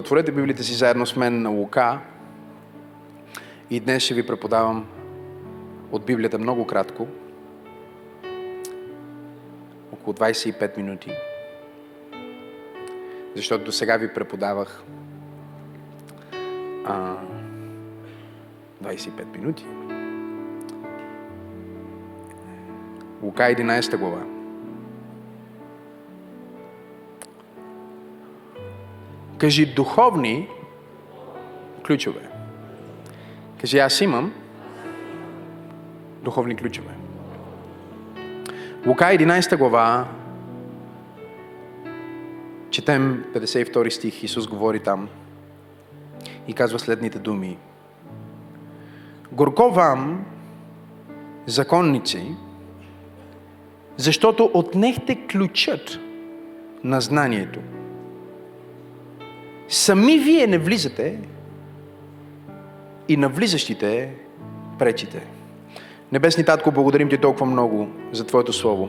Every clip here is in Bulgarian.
Отворете Библията си заедно с мен на Лука и днес ще ви преподавам от Библията много кратко, около 25 минути, защото до сега ви преподавах а, 25 минути. Лука 11 глава. Кажи духовни ключове. Кажи аз имам духовни ключове. Лука 11 глава, четем 52 стих, Исус говори там и казва следните думи. Горко вам, законници, защото отнехте ключът на знанието. Сами вие не влизате и на влизащите пречите. Небесни Татко, благодарим Ти толкова много за Твоето Слово.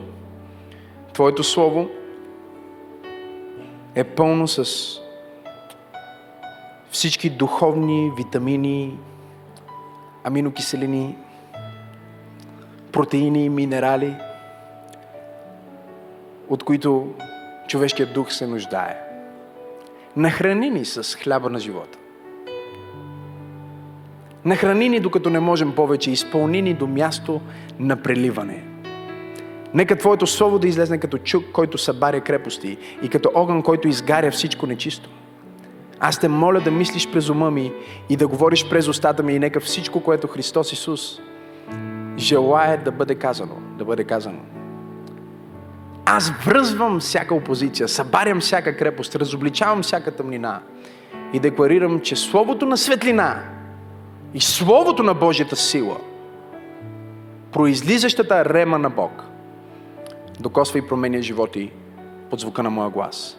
Твоето Слово е пълно с всички духовни витамини, аминокиселини, протеини, минерали, от които човешкият дух се нуждае. Нахрани ни с хляба на живота. Нахрани ни докато не можем повече. Изпълни ни до място на преливане. Нека Твоето Слово да излезне като чук, който събаря крепости и като огън, който изгаря всичко нечисто. Аз те моля да мислиш през ума ми и да говориш през устата ми и нека всичко, което Христос Исус желая да бъде казано, да бъде казано. Аз връзвам всяка опозиция, събарям всяка крепост, разобличавам всяка тъмнина и декларирам, че Словото на светлина и Словото на Божията сила, произлизащата рема на Бог, докосва и променя животи под звука на моя глас.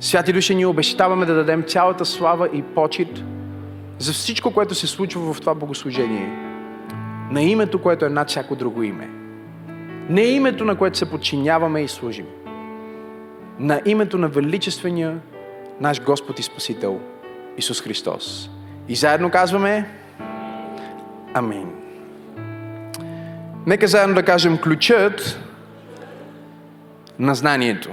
Святи души, ние обещаваме да дадем цялата слава и почет за всичко, което се случва в това богослужение. На името, което е над всяко друго име. Не името, на което се подчиняваме и служим. На името на величествения наш Господ и Спасител Исус Христос. И заедно казваме Амин. Нека заедно да кажем ключът на знанието.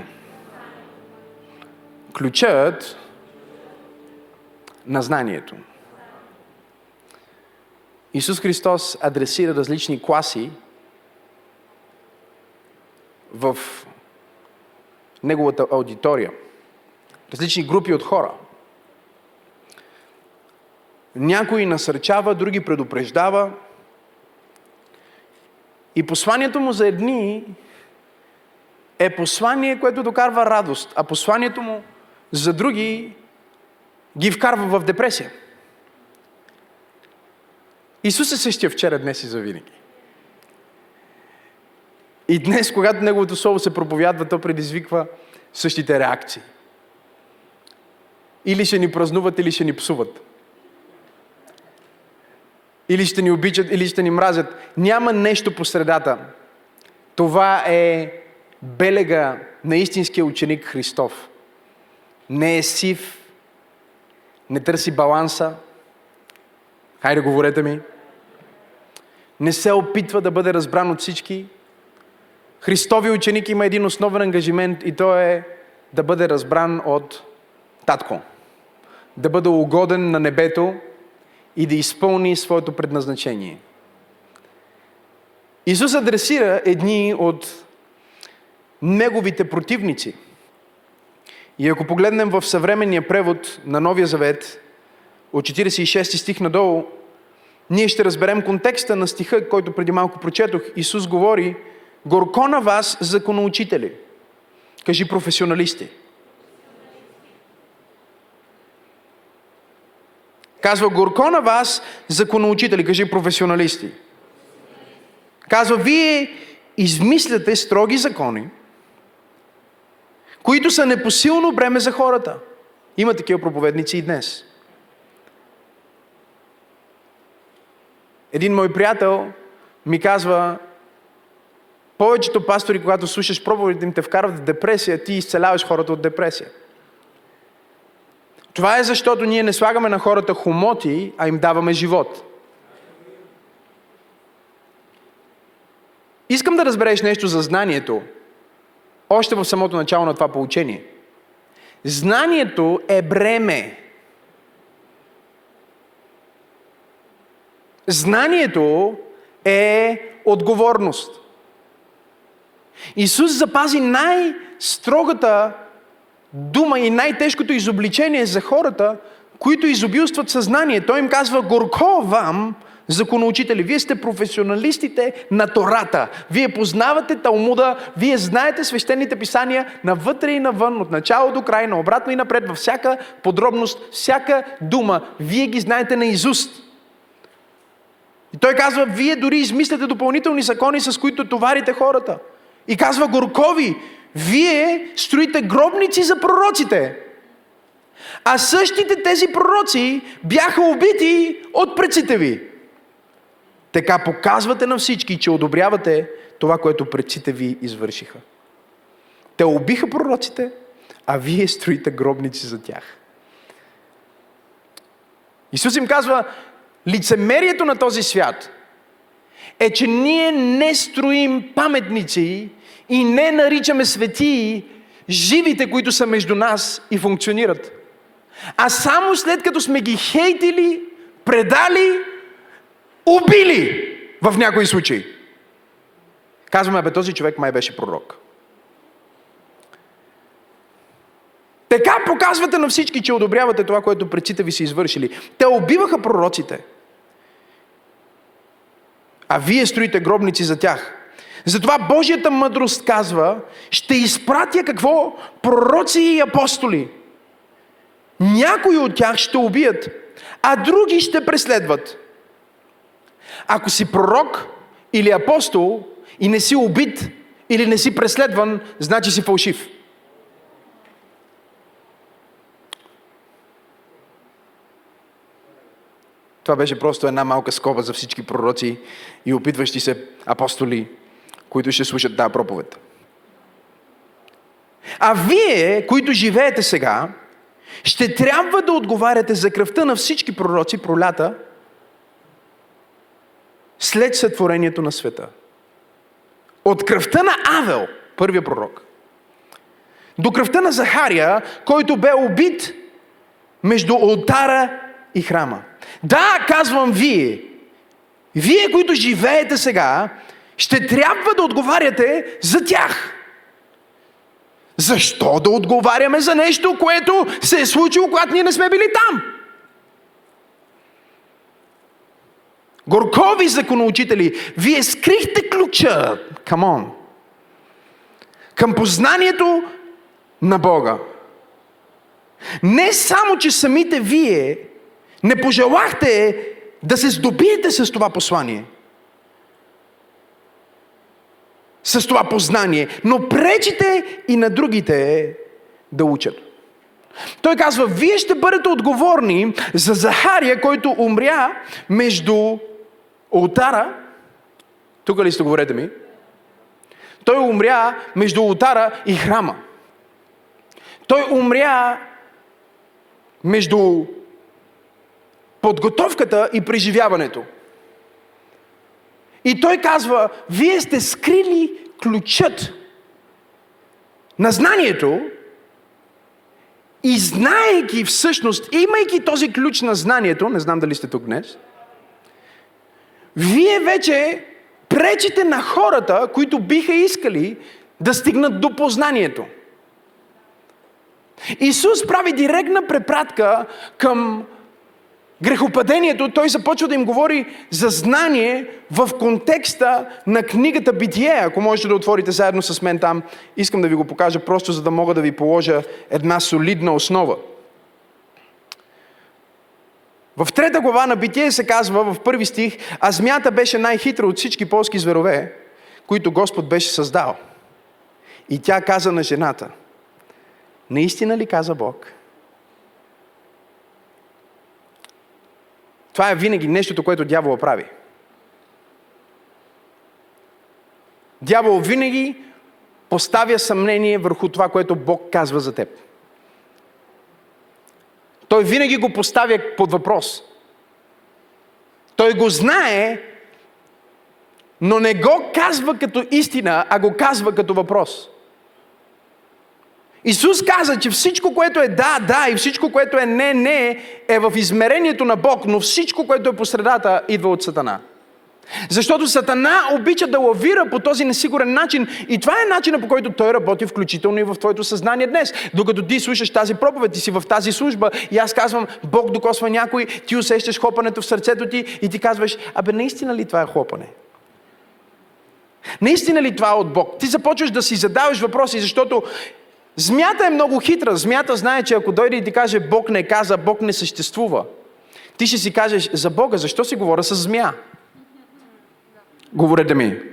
Ключът на знанието. Исус Христос адресира различни класи в неговата аудитория. Различни групи от хора. Някои насърчава, други предупреждава. И посланието му за едни е послание, което докарва радост, а посланието му за други ги вкарва в депресия. Исус е същия вчера, днес и завинаги. И днес, когато Неговото Слово се проповядва, то предизвиква същите реакции. Или ще ни празнуват, или ще ни псуват. Или ще ни обичат, или ще ни мразят. Няма нещо по средата. Това е белега на истинския ученик Христов. Не е сив, не търси баланса. Хайде, говорете ми. Не се опитва да бъде разбран от всички. Христови ученик има един основен ангажимент и то е да бъде разбран от татко. Да бъде угоден на небето и да изпълни своето предназначение. Исус адресира едни от неговите противници. И ако погледнем в съвременния превод на Новия Завет, от 46 стих надолу, ние ще разберем контекста на стиха, който преди малко прочетох. Исус говори, горко на вас, законоучители. Кажи професионалисти. Казва, горко на вас, законоучители. Кажи професионалисти. Казва, вие измисляте строги закони, които са непосилно бреме за хората. Има такива проповедници и днес. Един мой приятел ми казва, повечето пастори, когато слушаш проповедите им, те вкарват в депресия, ти изцеляваш хората от депресия. Това е защото ние не слагаме на хората хомоти, а им даваме живот. Искам да разбереш нещо за знанието, още в самото начало на това получение. Знанието е бреме. Знанието е отговорност. Исус запази най-строгата дума и най-тежкото изобличение за хората, които изобилстват съзнание. Той им казва, горко вам, законоучители, вие сте професионалистите на Тората. Вие познавате Талмуда, вие знаете свещените писания навътре и навън, от начало до край, на обратно и напред, във всяка подробност, всяка дума. Вие ги знаете на изуст. И той казва, вие дори измисляте допълнителни закони, с които товарите хората. И казва Горкови, вие строите гробници за пророците. А същите тези пророци бяха убити от предците ви. Така показвате на всички, че одобрявате това, което предците ви извършиха. Те убиха пророците, а вие строите гробници за тях. Исус им казва, лицемерието на този свят е, че ние не строим паметници и не наричаме светии живите, които са между нас и функционират. А само след като сме ги хейтили, предали, убили в някои случаи. Казваме, бе, този човек май беше пророк. Така показвате на всички, че одобрявате това, което предците ви са извършили. Те убиваха пророците. А вие строите гробници за тях. Затова Божията мъдрост казва, ще изпратя какво? Пророци и апостоли. Някои от тях ще убият, а други ще преследват. Ако си пророк или апостол и не си убит или не си преследван, значи си фалшив. Това беше просто една малка скоба за всички пророци и опитващи се апостоли, които ще слушат тази проповед. А вие, които живеете сега, ще трябва да отговаряте за кръвта на всички пророци, пролята, след сътворението на света. От кръвта на Авел, първия пророк, до кръвта на Захария, който бе убит между алтара и храма. Да, казвам вие, вие, които живеете сега, ще трябва да отговаряте за тях. Защо да отговаряме за нещо, което се е случило, когато ние не сме били там? Горкови законоучители, вие скрихте ключа, камон, към познанието на Бога. Не само, че самите вие не пожелахте да се здобиете с това послание, с това познание, но пречите и на другите да учат. Той казва, вие ще бъдете отговорни за Захария, който умря между Олтара, тук ли сте, говорете ми? Той умря между ултара и храма. Той умря между подготовката и преживяването. И той казва, вие сте скрили ключът на знанието и знаейки всъщност, имайки този ключ на знанието, не знам дали сте тук днес, вие вече пречите на хората, които биха искали да стигнат до познанието. Исус прави директна препратка към грехопадението. Той започва да им говори за знание в контекста на книгата Битие. Ако можете да отворите заедно с мен там, искам да ви го покажа просто за да мога да ви положа една солидна основа. В трета глава на Битие се казва в първи стих, а змията беше най-хитра от всички полски зверове, които Господ беше създал. И тя каза на жената, наистина ли каза Бог? Това е винаги нещото, което дявола прави. Дявол винаги поставя съмнение върху това, което Бог казва за теб. Той винаги го поставя под въпрос. Той го знае, но не го казва като истина, а го казва като въпрос. Исус каза, че всичко, което е да, да и всичко, което е не, не, е в измерението на Бог, но всичко, което е по средата, идва от Сатана. Защото Сатана обича да лавира по този несигурен начин и това е начинът по който той работи включително и в твоето съзнание днес. Докато ти слушаш тази проповед, ти си в тази служба и аз казвам, Бог докосва някой, ти усещаш хлопането в сърцето ти и ти казваш, абе наистина ли това е хлопане? Наистина ли това е от Бог? Ти започваш да си задаваш въпроси, защото змята е много хитра. Змята знае, че ако дойде и ти каже Бог не каза, Бог не съществува, ти ще си кажеш за Бога, защо си говоря с змия? Говорете ми.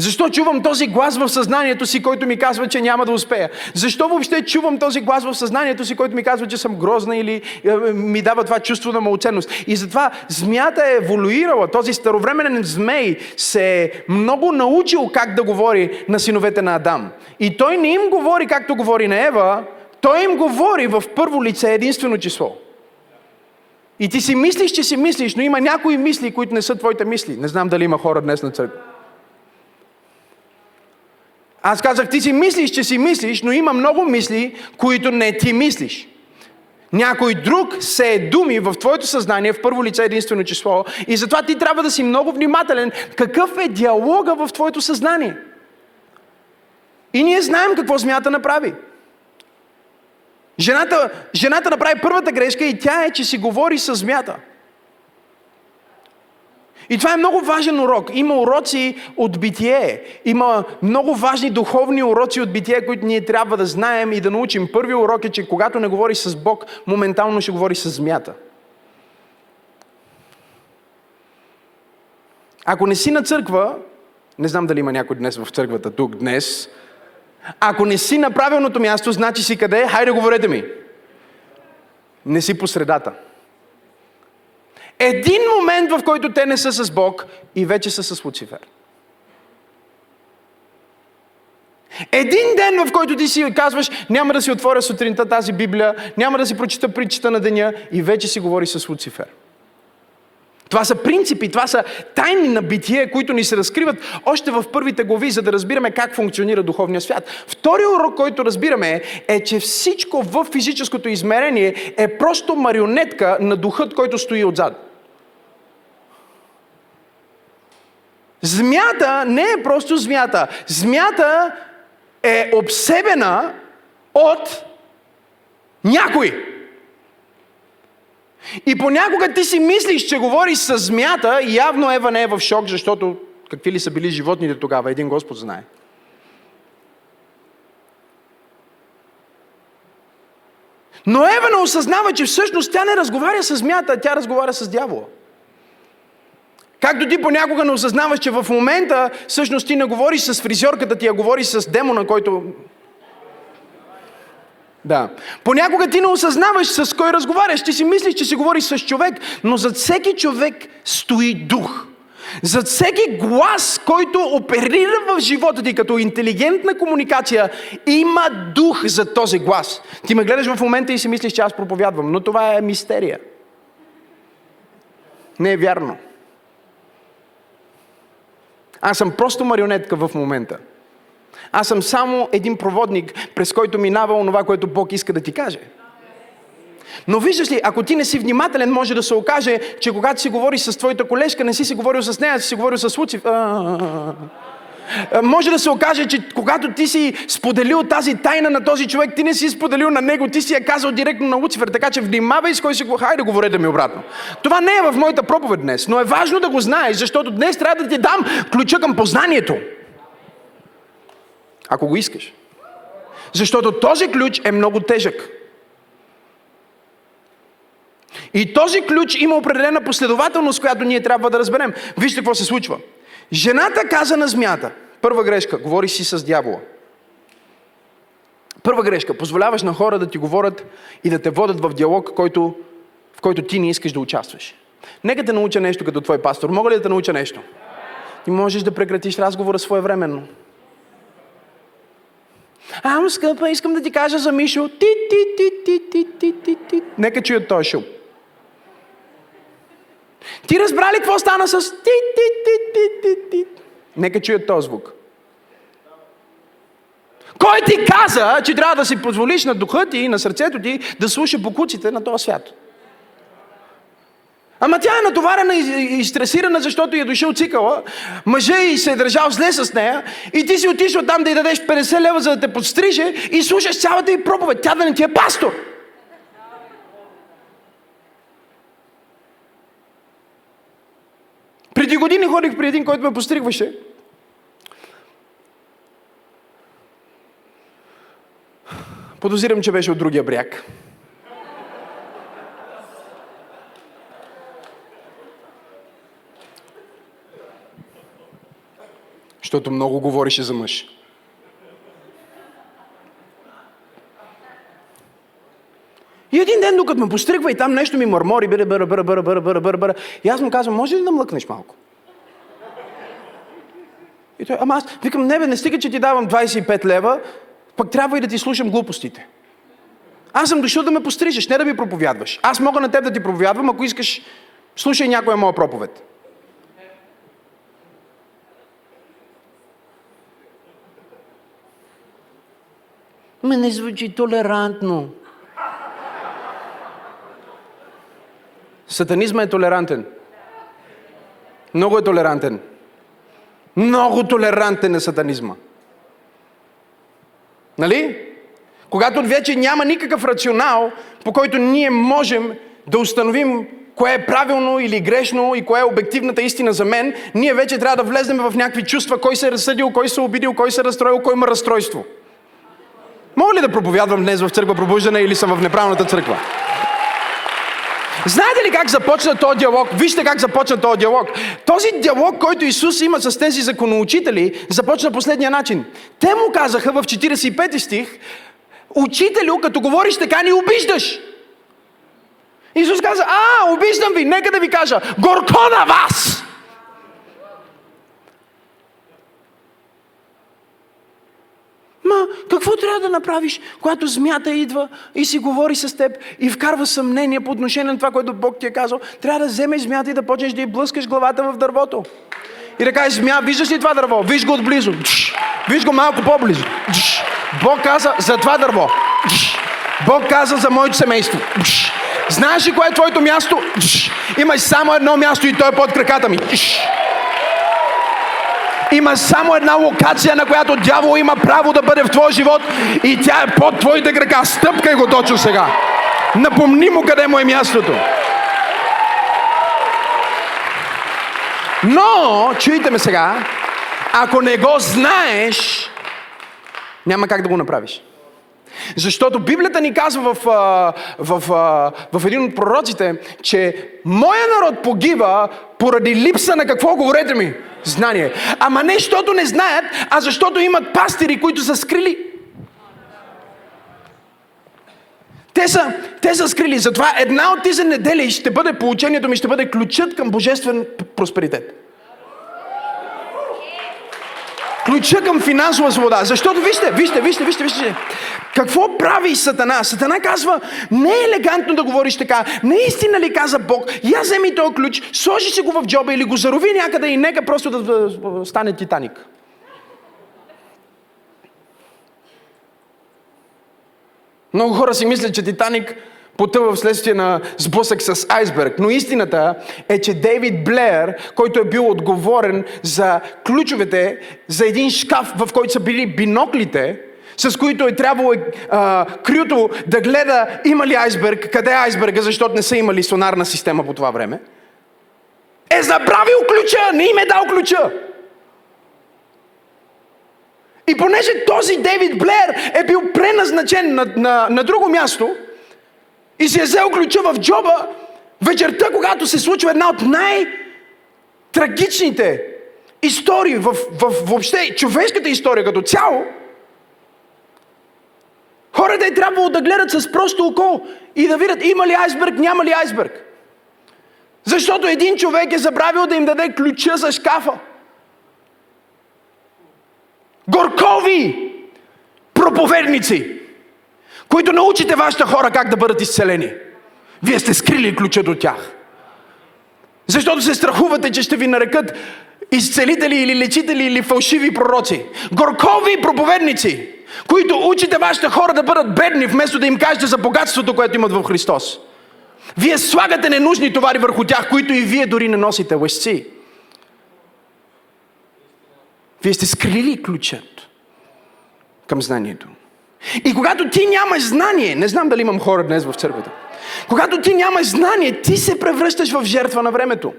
Защо чувам този глас в съзнанието си, който ми казва, че няма да успея? Защо въобще чувам този глас в съзнанието си, който ми казва, че съм грозна или е, ми дава това чувство на малоценност? И затова змията е еволюирала. Този старовременен змей се е много научил как да говори на синовете на Адам. И той не им говори както говори на Ева, той им говори в първо лице единствено число. И ти си мислиш, че си мислиш, но има някои мисли, които не са твоите мисли. Не знам дали има хора днес на църква. Аз казах, ти си мислиш, че си мислиш, но има много мисли, които не ти мислиш. Някой друг се е думи в твоето съзнание в първо лице единствено число и затова ти трябва да си много внимателен какъв е диалога в твоето съзнание. И ние знаем какво змията направи. Жената, жената направи първата грешка и тя е, че си говори с змята. И това е много важен урок. Има уроци от битие. Има много важни духовни уроци от битие, които ние трябва да знаем и да научим. Първият урок е, че когато не говориш с Бог, моментално ще говориш с змията. Ако не си на църква, не знам дали има някой днес в църквата тук днес, ако не си на правилното място, значи си къде? Хайде, говорете ми. Не си по средата. Един момент, в който те не са с Бог и вече са с Луцифер. Един ден, в който ти си казваш, няма да си отворя сутринта тази Библия, няма да си прочита притчата на деня и вече си говори с Луцифер. Това са принципи, това са тайни на битие, които ни се разкриват още в първите глави, за да разбираме как функционира духовния свят. Втория урок, който разбираме е, че всичко в физическото измерение е просто марионетка на духът, който стои отзад. Змята не е просто змята. Змята е обсебена от някой. И понякога ти си мислиш, че говориш с змията и явно Ева не е в шок, защото какви ли са били животните тогава, един Господ знае. Но Ева не осъзнава, че всъщност тя не разговаря с змията, тя разговаря с дявола. Както ти понякога не осъзнаваш, че в момента всъщност ти не говориш с фризьорката ти, а говориш с демона, който да. Понякога ти не осъзнаваш с кой разговаряш. Ти си мислиш, че си говориш с човек, но зад всеки човек стои дух. Зад всеки глас, който оперира в живота ти като интелигентна комуникация, има дух за този глас. Ти ме гледаш в момента и си мислиш, че аз проповядвам, но това е мистерия. Не е вярно. Аз съм просто марионетка в момента. Аз съм само един проводник, през който минава онова, което Бог иска да ти каже. Но виждаш ли, ако ти не си внимателен, може да се окаже, че когато си говориш с твоята колежка, не си си говорил с нея, си си говорил с Луцив. Може да се окаже, че когато ти си споделил тази тайна на този човек, ти не си споделил на него, ти си я казал директно на Луцифер. Така че внимавай с кой си го... Хайде, говорете ми обратно. Това не е в моята проповед днес, но е важно да го знаеш, защото днес трябва да ти дам ключа към познанието. Ако го искаш. Защото този ключ е много тежък. И този ключ има определена последователност, която ние трябва да разберем. Вижте какво се случва. Жената каза на змията, първа грешка, говори си с дявола. Първа грешка, позволяваш на хора да ти говорят и да те водят в диалог, който, в който ти не искаш да участваш. Нека те науча нещо като твой пастор. Мога ли да те науча нещо? Ти можеш да прекратиш разговора своевременно. Ам, скъпа, искам да ти кажа за Мишо. Ти, ти, ти, ти, ти, ти, ти, ти. Нека чуят този шум. Ти разбрали какво стана с ти, ти, ти, ти, ти, ти. Нека чуят този звук. Кой ти каза, че трябва да си позволиш на духа ти и на сърцето ти да слуша букуците на този свят? Ама тя е натоварена и, стресирана, защото е дошъл цикъла, мъжа и се е държал зле с нея и ти си отишъл там да й дадеш 50 лева, за да те подстриже и слушаш цялата й проповед. Тя да не ти е пастор. години ходих при един, който ме постригваше. Подозирам, че беше от другия бряг. Защото много говорише за мъж. И един ден, докато ме постригва и там нещо ми мърмори, бъра, бъра, бъра, бъра, бъра, бъра, бъра, и аз му казвам, може ли да млъкнеш малко? И той, ама аз викам, не бе, не стига, че ти давам 25 лева, пък трябва и да ти слушам глупостите. Аз съм дошъл да ме пострижеш, не да ми проповядваш. Аз мога на теб да ти проповядвам, ако искаш, слушай някоя моя проповед. Ме не звучи толерантно. Сатанизма е толерантен. Много е толерантен. Много толерантен е сатанизма. Нали? Когато вече няма никакъв рационал, по който ние можем да установим кое е правилно или грешно и кое е обективната истина за мен, ние вече трябва да влезнем в някакви чувства, кой се е разсъдил, кой се е обидил, кой се е разстроил, кой има разстройство. Мога ли да проповядвам днес в църква пробуждане или съм в неправилната църква? Знаете ли как започна този диалог? Вижте как започна този диалог. Този диалог, който Исус има с тези законоучители, започна последния начин. Те му казаха в 45 стих, Учителю, като говориш така, ни обиждаш. Исус каза, а, обиждам ви, нека да ви кажа, горко на вас! Ма, какво трябва да направиш, когато змията идва и си говори с теб и вкарва съмнение по отношение на това, което Бог ти е казал? Трябва да вземеш змията и да почнеш да й блъскаш главата в дървото. И да кажеш, змия, виждаш ли това дърво? Виж го отблизо. Виж го малко по-близо. Бог каза за това дърво. Бог каза за моето семейство. Знаеш ли кое е твоето място? Имаш само едно място и то е под краката ми. Има само една локация, на която дявол има право да бъде в твоя живот и тя е под твоите крака. Стъпкай го точно сега. Напомни му къде му е мястото. Но, чуйте ме сега, ако не го знаеш, няма как да го направиш. Защото Библията ни казва в, в, в, в един от пророците, че моя народ погива поради липса на какво, говорете ми? Знание. Ама не защото не знаят, а защото имат пастири, които са скрили. Те са, те са скрили. Затова една от тези недели ще бъде получението ми, ще бъде ключът към божествен просперитет. Ключа към финансова свобода. Защото вижте, вижте, вижте, вижте, вижте. Какво прави Сатана? Сатана казва, не е елегантно да говориш така. Наистина ли каза Бог? Я вземи този ключ, сложи си го в джоба или го зарови някъде и нека просто да стане Титаник. Много хора си мислят, че Титаник потъва вследствие на сблъсък с айсберг. Но истината е, че Дейвид Блеер, който е бил отговорен за ключовете за един шкаф, в който са били биноклите, с които е трябвало а, крюто да гледа има ли айсберг, къде е айсберга, защото не са имали сонарна система по това време, е забравил ключа, не им е дал ключа. И понеже този Дейвид Блеер е бил преназначен на, на, на друго място, и си е взел ключа в джоба вечерта, когато се случва една от най-трагичните истории в, в, въобще човешката история като цяло, хората е трябвало да гледат с просто око и да видят има ли айсберг, няма ли айсберг. Защото един човек е забравил да им даде ключа за шкафа. Горкови! проповедници, които научите вашите хора как да бъдат изцелени. Вие сте скрили ключа до тях. Защото се страхувате, че ще ви нарекат изцелители или лечители или фалшиви пророци. Горкови проповедници, които учите вашите хора да бъдат бедни, вместо да им кажете за богатството, което имат в Христос. Вие слагате ненужни товари върху тях, които и вие дори не носите лъжци. Вие сте скрили ключът към знанието. И когато ти нямаш знание, не знам дали имам хора днес в църквата, когато ти нямаш знание, ти се превръщаш в жертва на времето.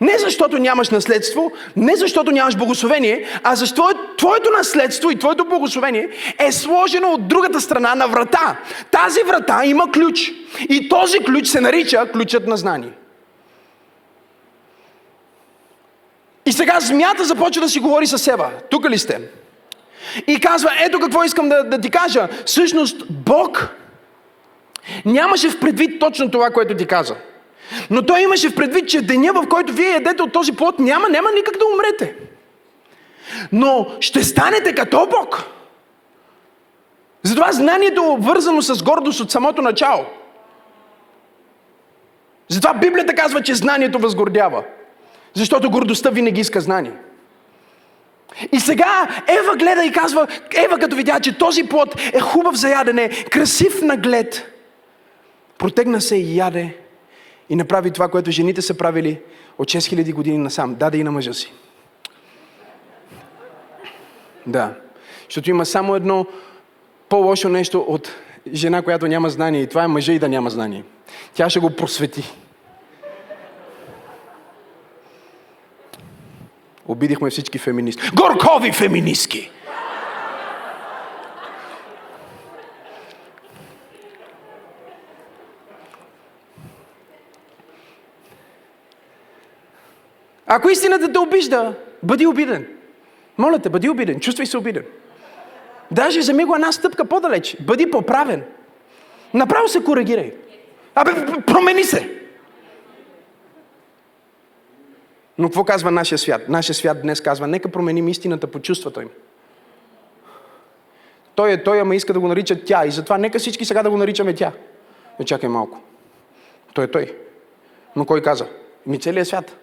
Не защото нямаш наследство, не защото нямаш благословение, а защото твоето наследство и твоето благословение е сложено от другата страна на врата. Тази врата има ключ. И този ключ се нарича ключът на знание. И сега змията започва да си говори с Ева. Тук ли сте? И казва, ето какво искам да, да ти кажа. Всъщност Бог нямаше в предвид точно това, което ти каза. Но той имаше в предвид, че деня, в който вие ядете от този плод, няма, няма никак да умрете. Но ще станете като Бог. Затова знанието е обвързано с гордост от самото начало. Затова Библията казва, че знанието възгордява. Защото гордостта винаги иска знание. И сега Ева гледа и казва, Ева като видя, че този плод е хубав за ядене, красив на глед, протегна се и яде и направи това, което жените са правили от 6000 години насам. Даде и на мъжа си. Да. Защото има само едно по-лошо нещо от жена, която няма знание. И това е мъжа и да няма знание. Тя ще го просвети. Обидихме всички феминистки. Горкови феминистки! Ако истината те обижда, бъди обиден. Моля те, бъди обиден. Чувствай се обиден. Даже вземи го една стъпка по-далеч. Бъди поправен. Направо се коригирай. Абе, промени се. Но какво казва нашия свят? Нашия свят днес казва, нека променим истината по чувствата им. Той е той, ама иска да го нарича тя. И затова нека всички сега да го наричаме тя. Не чакай малко. Той е той. Но кой каза? Ми целият свят.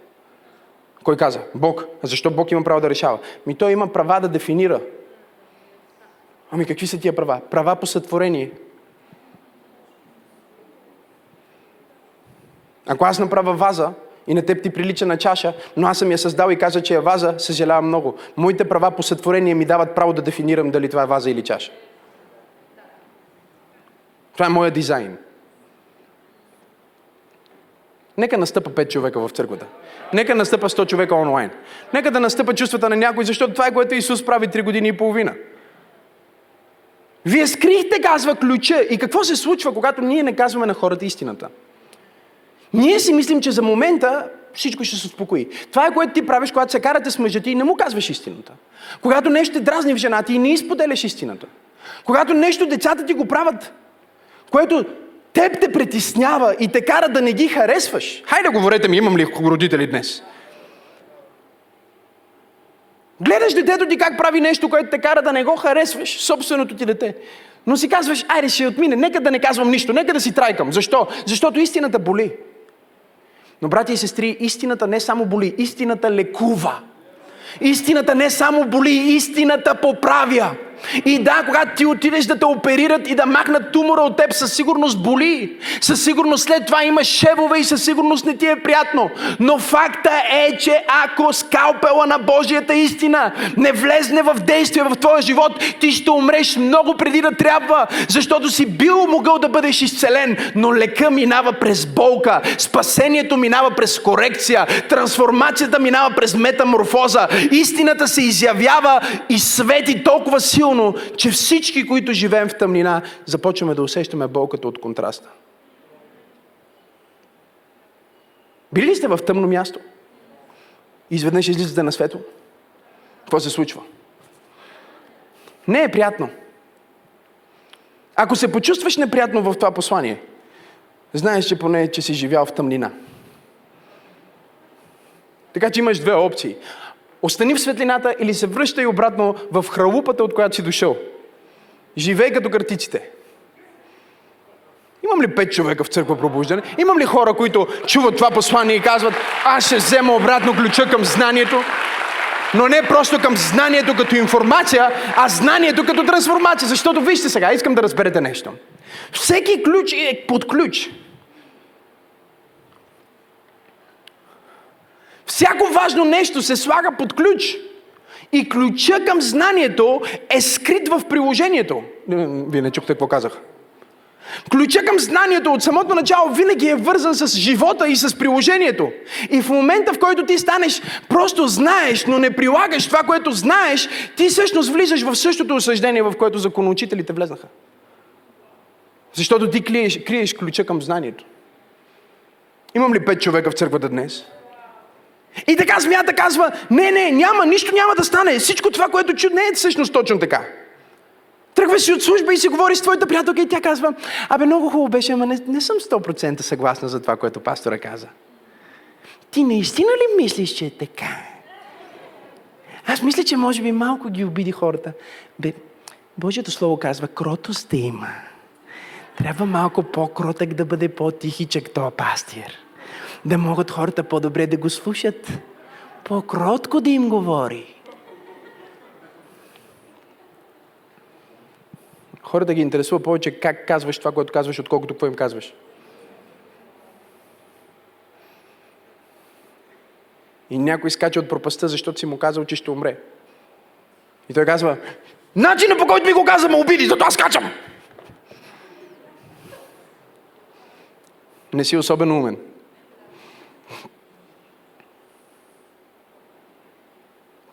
Кой каза? Бог. А защо Бог има право да решава? Ми той има права да дефинира. Ами какви са тия права? Права по сътворение. Ако аз направя ваза и на теб ти прилича на чаша, но аз съм я създал и каза, че е ваза, съжалявам много. Моите права по сътворение ми дават право да дефинирам дали това е ваза или чаша. Това е моя дизайн. Нека настъпа 5 човека в църквата. Нека настъпа 100 човека онлайн. Нека да настъпа чувствата на някой, защото това е което Исус прави 3 години и половина. Вие скрихте, казва ключа. И какво се случва, когато ние не казваме на хората истината? Ние си мислим, че за момента всичко ще се успокои. Това е което ти правиш, когато се карате с мъжа ти и не му казваш истината. Когато нещо те дразни в жената и не изподеляш истината. Когато нещо децата ти го правят, което теб те притеснява и те кара да не ги харесваш. Хайде, говорете ми, имам ли родители днес? Гледаш детето ти как прави нещо, което те кара да не го харесваш, собственото ти дете. Но си казваш, айде ще отмине, нека да не казвам нищо, нека да си трайкам. Защо? Защото истината боли. Но, брати и сестри, истината не само боли, истината лекува. Истината не само боли, истината поправя. И да, когато ти отидеш да те оперират и да махнат тумора от теб, със сигурност боли. Със сигурност след това имаш шевове и със сигурност не ти е приятно. Но факта е, че ако скалпела на Божията истина не влезне в действие в твоя живот, ти ще умреш много преди да трябва, защото си бил могъл да бъдеш изцелен, но лека минава през болка, спасението минава през корекция, трансформацията минава през метаморфоза, истината се изявява и свети толкова силно, силно, че всички, които живеем в тъмнина, започваме да усещаме болката от контраста. Били ли сте в тъмно място? Изведнъж излизате на свето? Какво се случва? Не е приятно. Ако се почувстваш неприятно в това послание, знаеш, че поне, че си живял в тъмнина. Така че имаш две опции. Остани в светлината или се връщай обратно в хралупата, от която си дошъл. Живей като картиците. Имам ли пет човека в църква пробуждане? Имам ли хора, които чуват това послание и казват, аз ще взема обратно ключа към знанието? Но не просто към знанието като информация, а знанието като трансформация. Защото вижте сега, искам да разберете нещо. Всеки ключ е под ключ. Всяко важно нещо се слага под ключ. И ключа към знанието е скрит в приложението. Вие не чухте какво казах. Ключа към знанието от самото начало винаги е вързан с живота и с приложението. И в момента, в който ти станеш, просто знаеш, но не прилагаш това, което знаеш, ти всъщност влизаш в същото осъждение, в което законоучителите влезнаха. Защото ти криеш, криеш ключа към знанието. Имам ли пет човека в църквата днес? И така смята казва, не, не, няма, нищо няма да стане. Всичко това, което чу, не е всъщност точно така. Тръгваш си от служба и си говориш с твоята приятелка и тя казва, абе много хубаво беше, ама не, не съм 100% съгласна за това, което пастора каза. Ти наистина ли мислиш, че е така? Аз мисля, че може би малко ги обиди хората. Бе, Божието Слово казва, кротост да има. Трябва малко по-кротък да бъде по-тихичък този пастир. Да могат хората по-добре да го слушат. По-кротко да им говори. Хората ги интересува повече как казваш това, което казваш, отколкото какво им казваш. И някой скача от пропаста, защото си му казал, че ще умре. И той казва, начинът по който ми го каза ме обиди, зато аз скачам. Не си особено умен.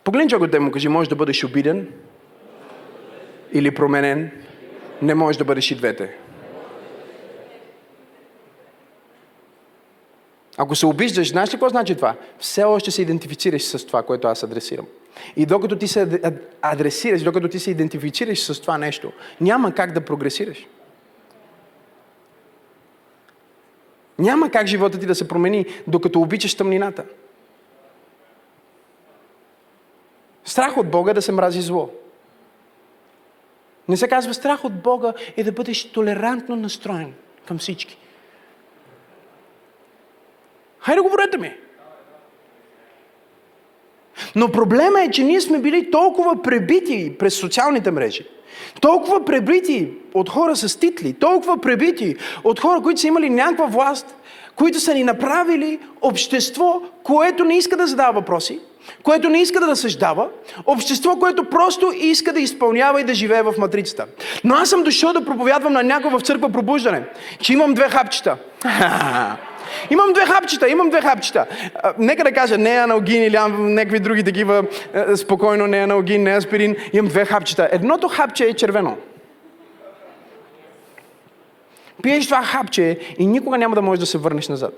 Погледни човекът му кажи, може да бъдеш обиден или променен не можеш да бъдеш и двете. Ако се обиждаш, знаеш ли какво значи това? Все още се идентифицираш с това, което аз адресирам. И докато ти се адресираш, докато ти се идентифицираш с това нещо, няма как да прогресираш. Няма как живота ти да се промени, докато обичаш тъмнината. Страх от Бога е да се мрази зло. Не се казва страх от Бога е да бъдеш толерантно настроен към всички. Хайде говорете ми. Но проблема е, че ние сме били толкова пребити през социалните мрежи, толкова пребити от хора с титли, толкова пребити от хора, които са имали някаква власт, които са ни направили общество, което не иска да задава въпроси, което не иска да разсъждава, общество, което просто иска да изпълнява и да живее в матрицата. Но аз съм дошъл да проповядвам на някой в църква пробуждане, че имам две хапчета. Имам две хапчета, имам две хапчета. нека да кажа, не е аналгин или някакви други такива, спокойно, не е аналгин, не е аспирин. Имам две хапчета. Едното хапче е червено. Пиеш това хапче и никога няма да можеш да се върнеш назад.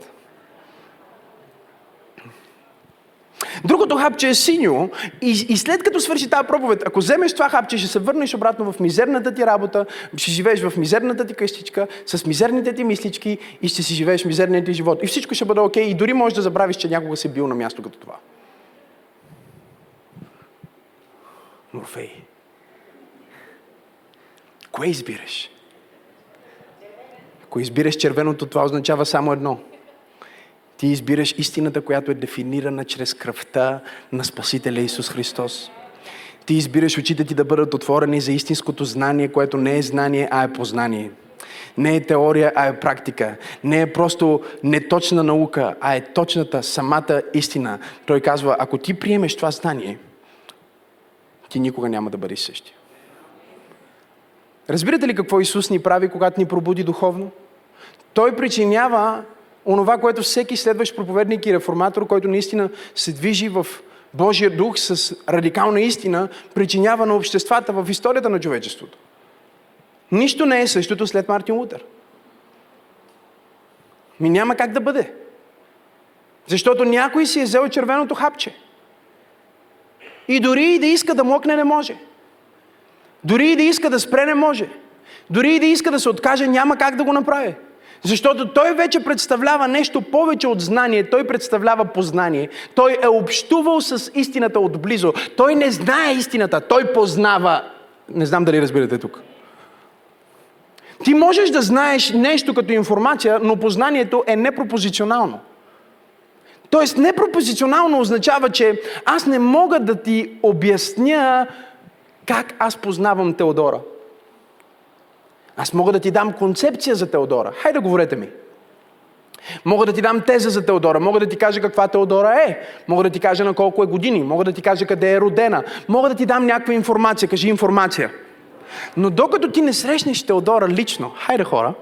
Другото хапче е синьо и, и след като свърши тази проповед, ако вземеш това хапче, ще се върнеш обратно в мизерната ти работа, ще живееш в мизерната ти къщичка, с мизерните ти мислички и ще си живееш мизерния ти живот. И всичко ще бъде окей okay, и дори можеш да забравиш, че някога си бил на място като това. Морфей. Кое избираш? Ако избираш червеното, това означава само едно – ти избираш истината, която е дефинирана чрез кръвта на Спасителя Исус Христос. Ти избираш очите ти да бъдат отворени за истинското знание, което не е знание, а е познание. Не е теория, а е практика. Не е просто неточна наука, а е точната, самата истина. Той казва, ако ти приемеш това знание, ти никога няма да бъдеш същия. Разбирате ли какво Исус ни прави, когато ни пробуди духовно? Той причинява онова, което всеки следващ проповедник и реформатор, който наистина се движи в Божия дух с радикална истина, причинява на обществата в историята на човечеството. Нищо не е същото след Мартин Лутер. Ми няма как да бъде. Защото някой си е взел червеното хапче. И дори и да иска да мокне, не може. Дори и да иска да спре, не може. Дори и да иска да се откаже, няма как да го направи. Защото той вече представлява нещо повече от знание, той представлява познание. Той е общувал с истината отблизо. Той не знае истината, той познава. Не знам дали разбирате тук. Ти можеш да знаеш нещо като информация, но познанието е непропозиционално. Тоест, непропозиционално означава, че аз не мога да ти обясня как аз познавам Теодора. Аз мога да ти дам концепция за Теодора. Хайде, говорете ми. Мога да ти дам теза за Теодора, мога да ти кажа каква Теодора е, мога да ти кажа на колко е години, мога да ти кажа къде е родена, мога да ти дам някаква информация, кажи информация. Но докато ти не срещнеш Теодора лично, хайде хора,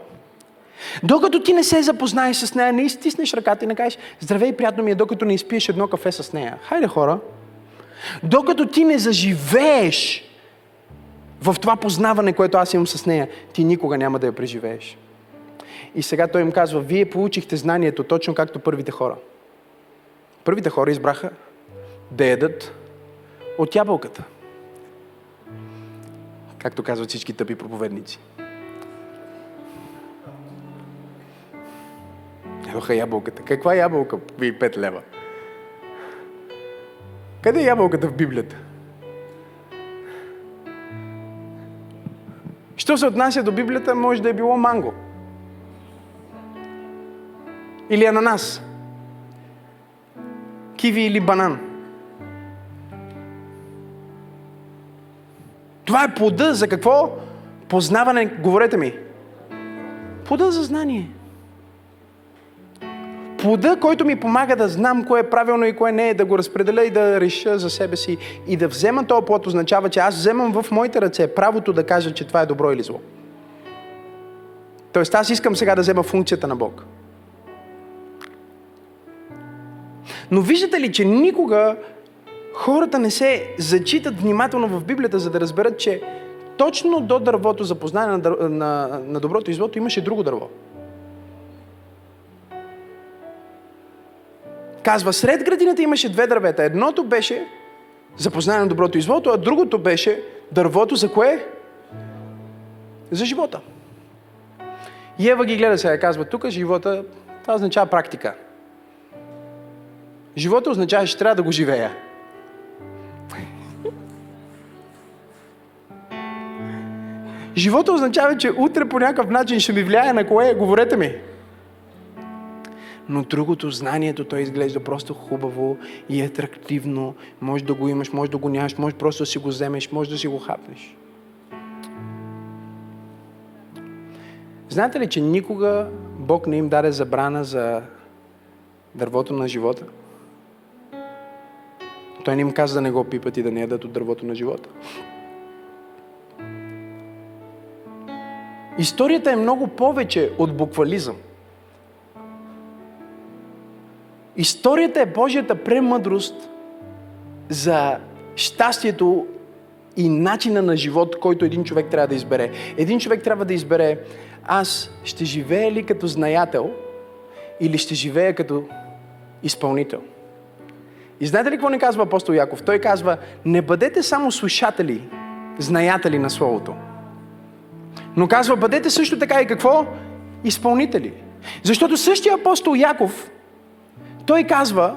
докато ти не се запознаеш с нея, не изтиснеш ръката и не кажеш, здравей, приятно ми е, докато не изпиеш едно кафе с нея. Хайде хора, докато ти не заживееш в това познаване, което аз имам с нея, ти никога няма да я преживееш. И сега той им казва, вие получихте знанието точно както първите хора. Първите хора избраха да ядат от ябълката. Както казват всички тъпи проповедници. Ядоха ябълката. Каква ябълка? Ви 5 лева. Къде е ябълката в Библията? Що се отнася до Библията, може да е било манго. Или ананас. Киви или банан. Това е плода за какво? Познаване, говорете ми. Плода за знание плода, който ми помага да знам кое е правилно и кое не е, да го разпределя и да реша за себе си и да взема този плод, означава, че аз вземам в моите ръце правото да кажа, че това е добро или зло. Тоест аз искам сега да взема функцията на Бог. Но виждате ли, че никога хората не се зачитат внимателно в Библията, за да разберат, че точно до дървото за познание на, на, на доброто и злото имаше друго дърво. Казва, сред градината имаше две дървета. Едното беше за на доброто и злото, а другото беше дървото за кое? За живота. И Ева ги гледа сега казва, тук живота, това означава практика. Живота означава, че трябва да го живея. Живота означава, че утре по някакъв начин ще ми влияе на кое, говорете ми но другото, знанието, то изглежда просто хубаво и атрактивно. Може да го имаш, може да го нямаш, може просто да си го вземеш, може да си го хапнеш. Знаете ли, че никога Бог не им даде забрана за дървото на живота? Той не им каза да не го пипат и да не ядат от дървото на живота. Историята е много повече от буквализъм. Историята е Божията премъдрост за щастието и начина на живот, който един човек трябва да избере. Един човек трябва да избере аз ще живея ли като знаятел или ще живея като изпълнител. И знаете ли какво не казва апостол Яков? Той казва, не бъдете само слушатели, знаятели на Словото. Но казва, бъдете също така и какво? Изпълнители. Защото същия апостол Яков той казва,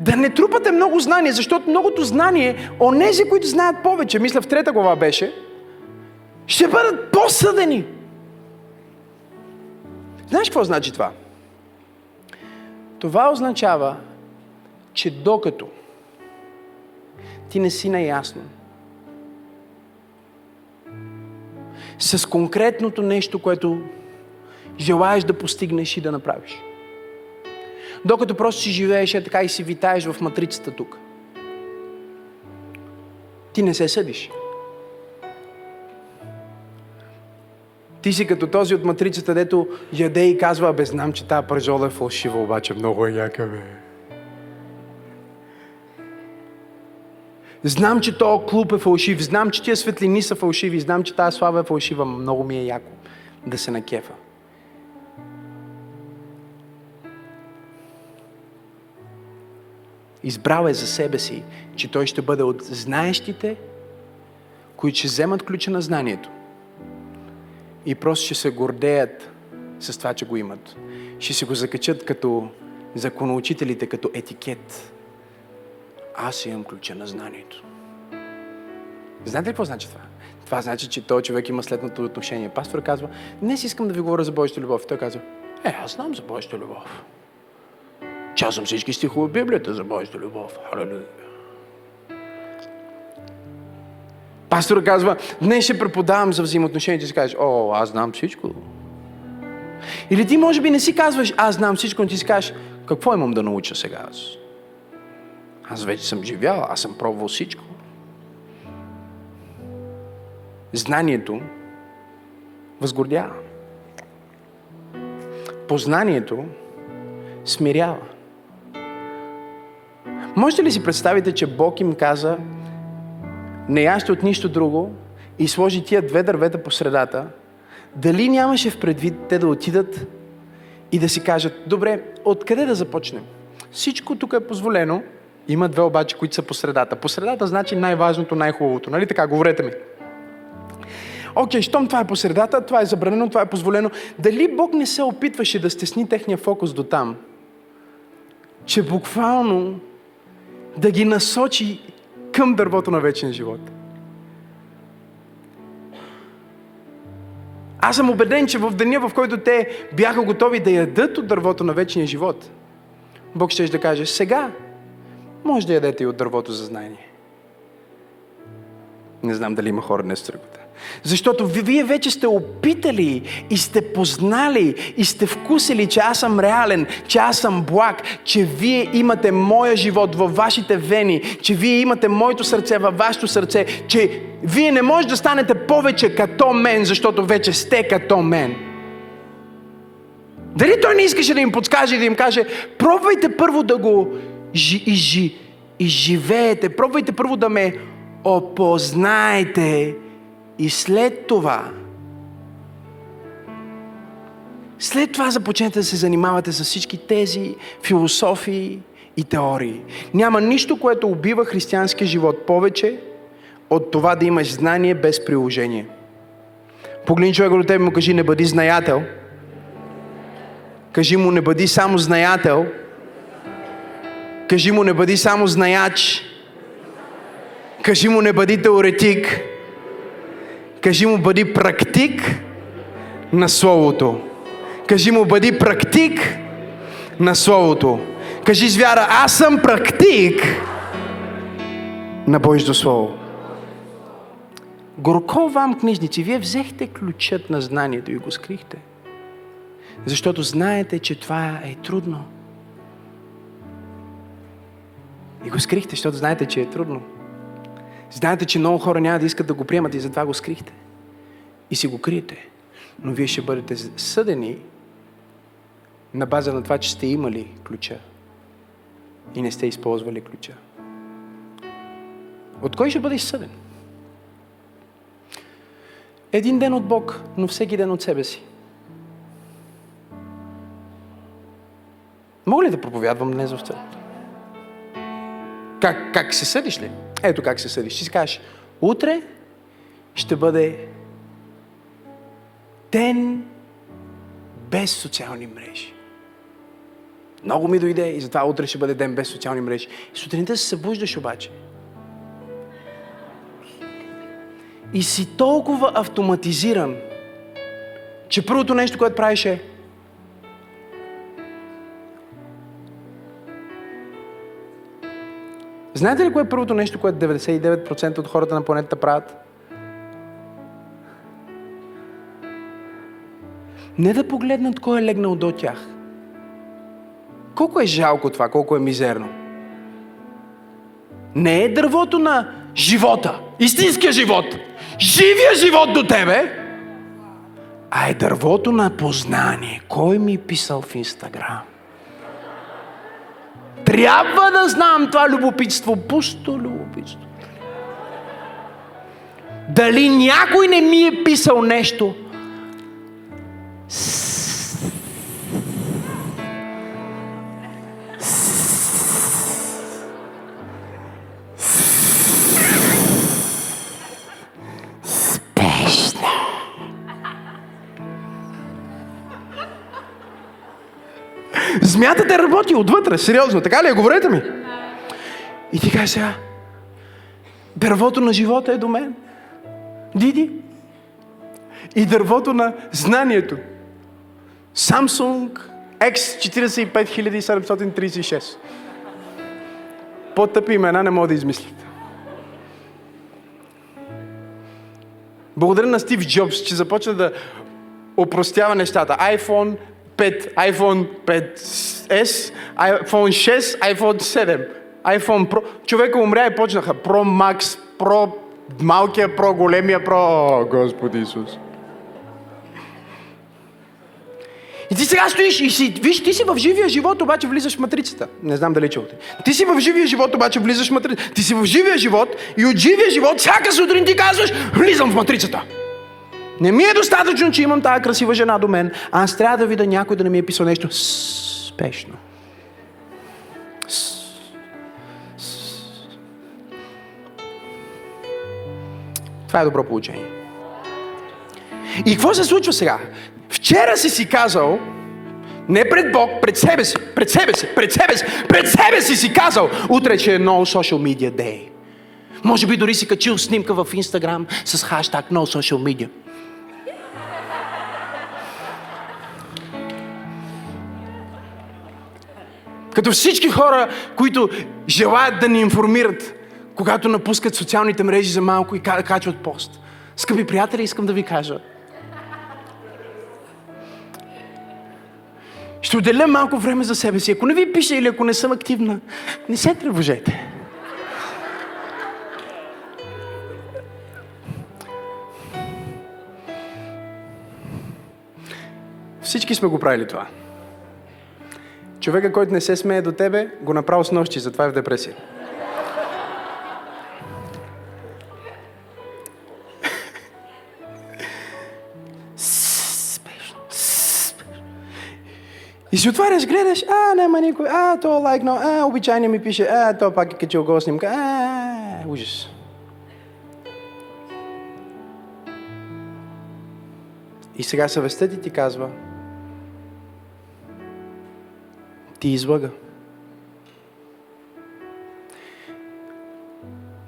да не трупате много знание, защото многото знание, онези, които знаят повече, мисля в трета глава беше, ще бъдат посъдени. Знаеш какво значи това? Това означава, че докато ти не си наясно с конкретното нещо, което желаеш да постигнеш и да направиш – докато просто си живееш е така и си витаеш в матрицата тук. Ти не се съдиш. Ти си като този от матрицата, дето яде и казва, бе, знам, че тази пържола е фалшива, обаче много е яка, бе. Знам, че този клуб е фалшив, знам, че тия светлини са фалшиви, знам, че тази слава е фалшива, много ми е яко да се накефа. Избрал е за себе си, че той ще бъде от знаещите, които ще вземат ключа на знанието и просто ще се гордеят с това, че го имат. Ще си го закачат като законоучителите, като етикет. Аз имам ключа на знанието. Знаете ли какво значи това? Това значи, че този човек има следното отношение. Пастор казва, днес искам да ви говоря за Божията любов. И той казва, е, аз знам за Божията любов. Че аз съм всички стихове в Библията за Божията любов. Халелуя. Пастор казва, днес ще преподавам за взаимоотношенията и си кажеш, о, аз знам всичко. Или ти може би не си казваш, аз знам всичко, но ти си кажеш, какво имам да науча сега аз? Аз вече съм живял, аз съм пробвал всичко. Знанието възгордява. Познанието смирява. Можете ли си представите, че Бог им каза, не яще от нищо друго и сложи тия две дървета по средата, дали нямаше в предвид те да отидат и да си кажат, добре, откъде да започнем? Всичко тук е позволено, има две обаче, които са по средата. По средата значи най-важното, най-хубавото. Нали така? Говорете ми. Окей, щом това е по средата, това е забранено, това е позволено. Дали Бог не се опитваше да стесни техния фокус до там, че буквално да ги насочи към дървото на вечен живот? Аз съм убеден, че в деня, в който те бяха готови да ядат от дървото на вечния живот, Бог ще да каже, сега може да ядете и от дървото за знание. Не знам дали има хора днес в църквата. Защото вие вече сте опитали и сте познали и сте вкусили, че аз съм реален, че аз съм благ, че вие имате моя живот във вашите вени, че вие имате моето сърце във вашето сърце, че вие не можете да станете повече като мен, защото вече сте като мен. Дали той не искаше да им подскаже и да им каже, пробвайте първо да го изжи, изживеете, пробвайте първо да ме опознаете и след това, след това започнете да се занимавате с всички тези философии и теории. Няма нищо, което убива християнския живот повече от това да имаш знание без приложение. Погледни човека до теб и му кажи, не бъди знаятел. Кажи му, не бъди само знаятел. Кажи му, не бъди само знаяч. Кажи му, не бъди теоретик. Кажи му, бъди практик на Словото. Кажи му, бъди практик на Словото. Кажи с вяра, аз съм практик на Божието Слово. Горко вам, книжници, вие взехте ключът на знанието и го скрихте. Защото знаете, че това е трудно. И го скрихте, защото знаете, че е трудно. Знаете, че много хора няма да искат да го приемат и затова го скрихте. И си го криете. Но вие ще бъдете съдени на база на това, че сте имали ключа и не сте използвали ключа. От кой ще бъдеш съден? Един ден от Бог, но всеки ден от себе си. Мога ли да проповядвам днес в църквата? Как, как се съдиш ли? Ето как се съдиш. Ти си кажеш, утре ще бъде ден без социални мрежи. Много ми дойде и затова утре ще бъде ден без социални мрежи. И сутринта се събуждаш обаче. И си толкова автоматизиран, че първото нещо, което правиш е Знаете ли кое е първото нещо, което 99% от хората на планетата правят? Не да погледнат кой е легнал до тях. Колко е жалко това, колко е мизерно. Не е дървото на живота, истинския живот, живия живот до тебе, а е дървото на познание. Кой ми е писал в Инстаграм? Трябва да знам това любопитство, пусто любопитство. Дали някой не ми е писал нещо? Змията те работи отвътре, сериозно. Така ли е? Говорете ми. И ти кажеш сега, дървото на живота е до мен. Диди. И дървото на знанието. Samsung X45736. По-тъпи имена не мога да измислите. Благодаря на Стив Джобс, че започна да опростява нещата. iPhone 5, iPhone 5S, iPhone 6, iPhone 7, iPhone Pro. Човека умря и почнаха Pro Max, Pro малкия Pro, големия Pro. О, Господи Исус. И ти сега стоиш и си, виж, ти си в живия живот, обаче влизаш в матрицата. Не знам дали чувате. Ти си в живия живот, обаче влизаш в матрицата. Ти си в живия живот и от живия живот всяка сутрин ти казваш, влизам в матрицата. Не ми е достатъчно, че имам тази красива жена до мен. Аз трябва да видя някой да не ми е писал нещо спешно. Това е добро получение. И какво се случва сега? Вчера си си казал, не пред Бог, пред себе си, пред себе си, пред себе си, пред себе си си казал, утре ще е No Social Media Day. Може би дори си качил снимка в Инстаграм с хаштаг No Social Media. Като всички хора, които желаят да ни информират, когато напускат социалните мрежи за малко и качват пост. Скъпи приятели, искам да ви кажа. Ще отделя малко време за себе си. Ако не ви пиша или ако не съм активна, не се тревожете. Всички сме го правили това. Човека, който не се смее до тебе, го направи с нощи, затова е в депресия. И си отваряш, гледаш, а, няма никой, а, то лайкнал, а, обичайно ми пише, а, то пак е качил гол снимка, а, ужас. И сега съвестта ти ти казва, ти излага.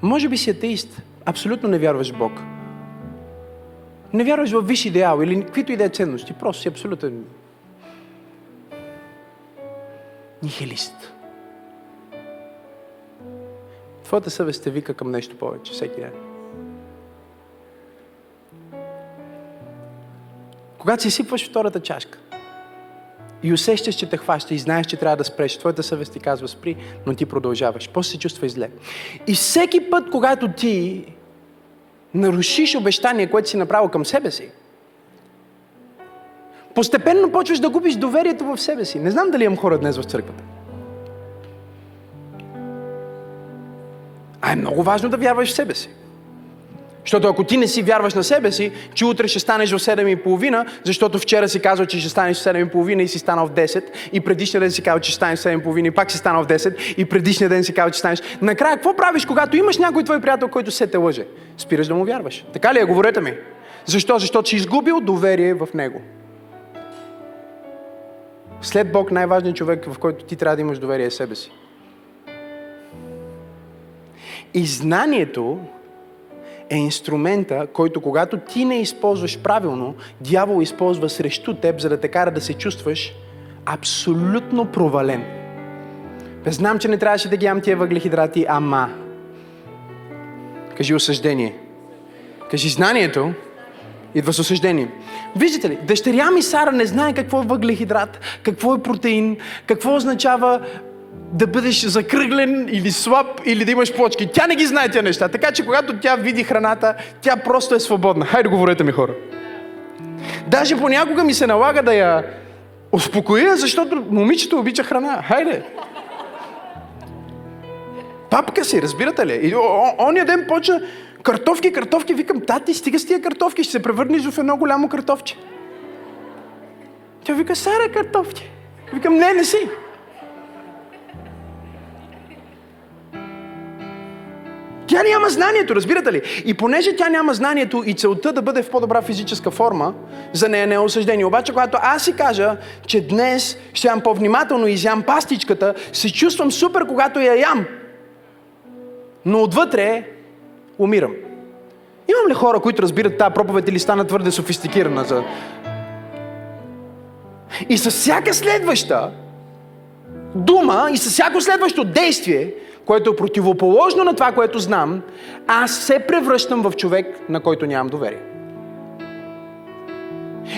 Може би си атеист, абсолютно не вярваш в Бог. Не вярваш в висш идеал или каквито и да е ценности, просто си абсолютен нихилист. Твоята съвест те вика към нещо повече всеки ден. Когато си сипваш втората чашка и усещаш, че те хваща и знаеш, че трябва да спреш, твоята съвест ти казва спри, но ти продължаваш. После се чувства зле. И всеки път, когато ти нарушиш обещание, което си направил към себе си, постепенно почваш да губиш доверието в себе си. Не знам дали имам хора днес в църквата. А е много важно да вярваш в себе си. Защото ако ти не си вярваш на себе си, че утре ще станеш в 7.30, защото вчера си казал, че ще станеш в 7.30 и си станал в 10, и предишния ден си казал, че ще станеш в 7.30 и пак си станал в 10, и предишния ден си казал, че станеш. Накрая, какво правиш, когато имаш някой твой приятел, който се те лъже? Спираш да му вярваш. Така ли е? Говорете ми. Защо? Защото си изгубил доверие в него. След Бог най-важният човек, в който ти трябва да имаш доверие е себе си. И знанието е инструмента, който когато ти не използваш правилно, дявол използва срещу теб, за да те кара да се чувстваш абсолютно провален. Знам, че не трябваше да ги ям тия въглехидрати, ама. Кажи осъждение. Кажи знанието идва с осъждение. Виждате ли, дъщеря ми Сара не знае какво е въглехидрат, какво е протеин, какво означава да бъдеш закръглен или слаб или да имаш плочки. Тя не ги знае тези неща. Така че когато тя види храната, тя просто е свободна. Хайде, говорете ми хора. Даже понякога ми се налага да я успокоя, защото момичето обича храна. Хайде. Папка си, разбирате ли? И ония ден почна картофки, картофки. Викам, тати, стига с тия картофки, ще се превърнеш в едно голямо картофче. Тя вика, Сара, картофки. Викам, не, не си. Тя няма знанието, разбирате ли? И понеже тя няма знанието и целта да бъде в по-добра физическа форма, за нея не е осъждение. Обаче, когато аз си кажа, че днес ще ям по-внимателно и изям пастичката, се чувствам супер, когато я ям. Но отвътре умирам. Имам ли хора, които разбират тази проповед или стана твърде софистикирана за... И с всяка следваща дума и с всяко следващо действие, което е противоположно на това, което знам, аз се превръщам в човек, на който нямам доверие.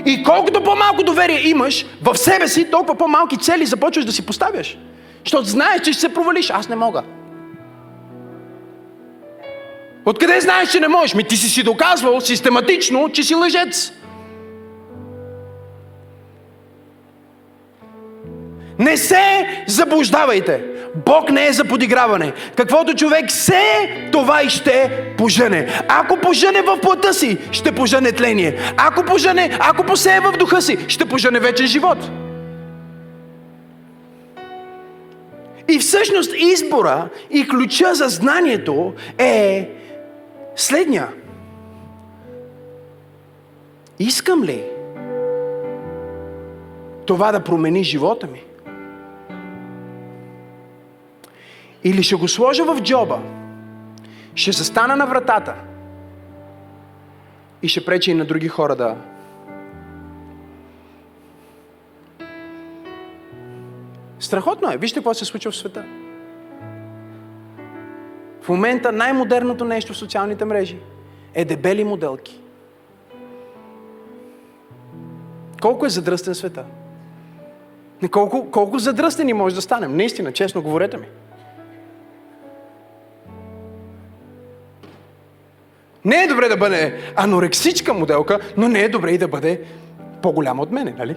И колкото по-малко доверие имаш в себе си, толкова по-малки цели започваш да си поставяш. Защото знаеш, че ще се провалиш. Аз не мога. Откъде знаеш, че не можеш? Ми ти си си доказвал систематично, че си лъжец. Не се заблуждавайте. Бог не е за подиграване. Каквото човек се, това и ще пожене. Ако пожене в плътта си, ще пожене тление. Ако пожене, ако посее в духа си, ще пожене вечен живот. И всъщност избора и ключа за знанието е следния. Искам ли това да промени живота ми? Или ще го сложа в джоба, ще застана на вратата и ще пречи и на други хора да. Страхотно е. Вижте какво се случва в света. В момента най-модерното нещо в социалните мрежи е дебели моделки. Колко е задръстен света? Колко, колко задръстени може да станем? Наистина, честно говорете ми. Не е добре да бъде анорексичка моделка, но не е добре и да бъде по-голяма от мене, нали?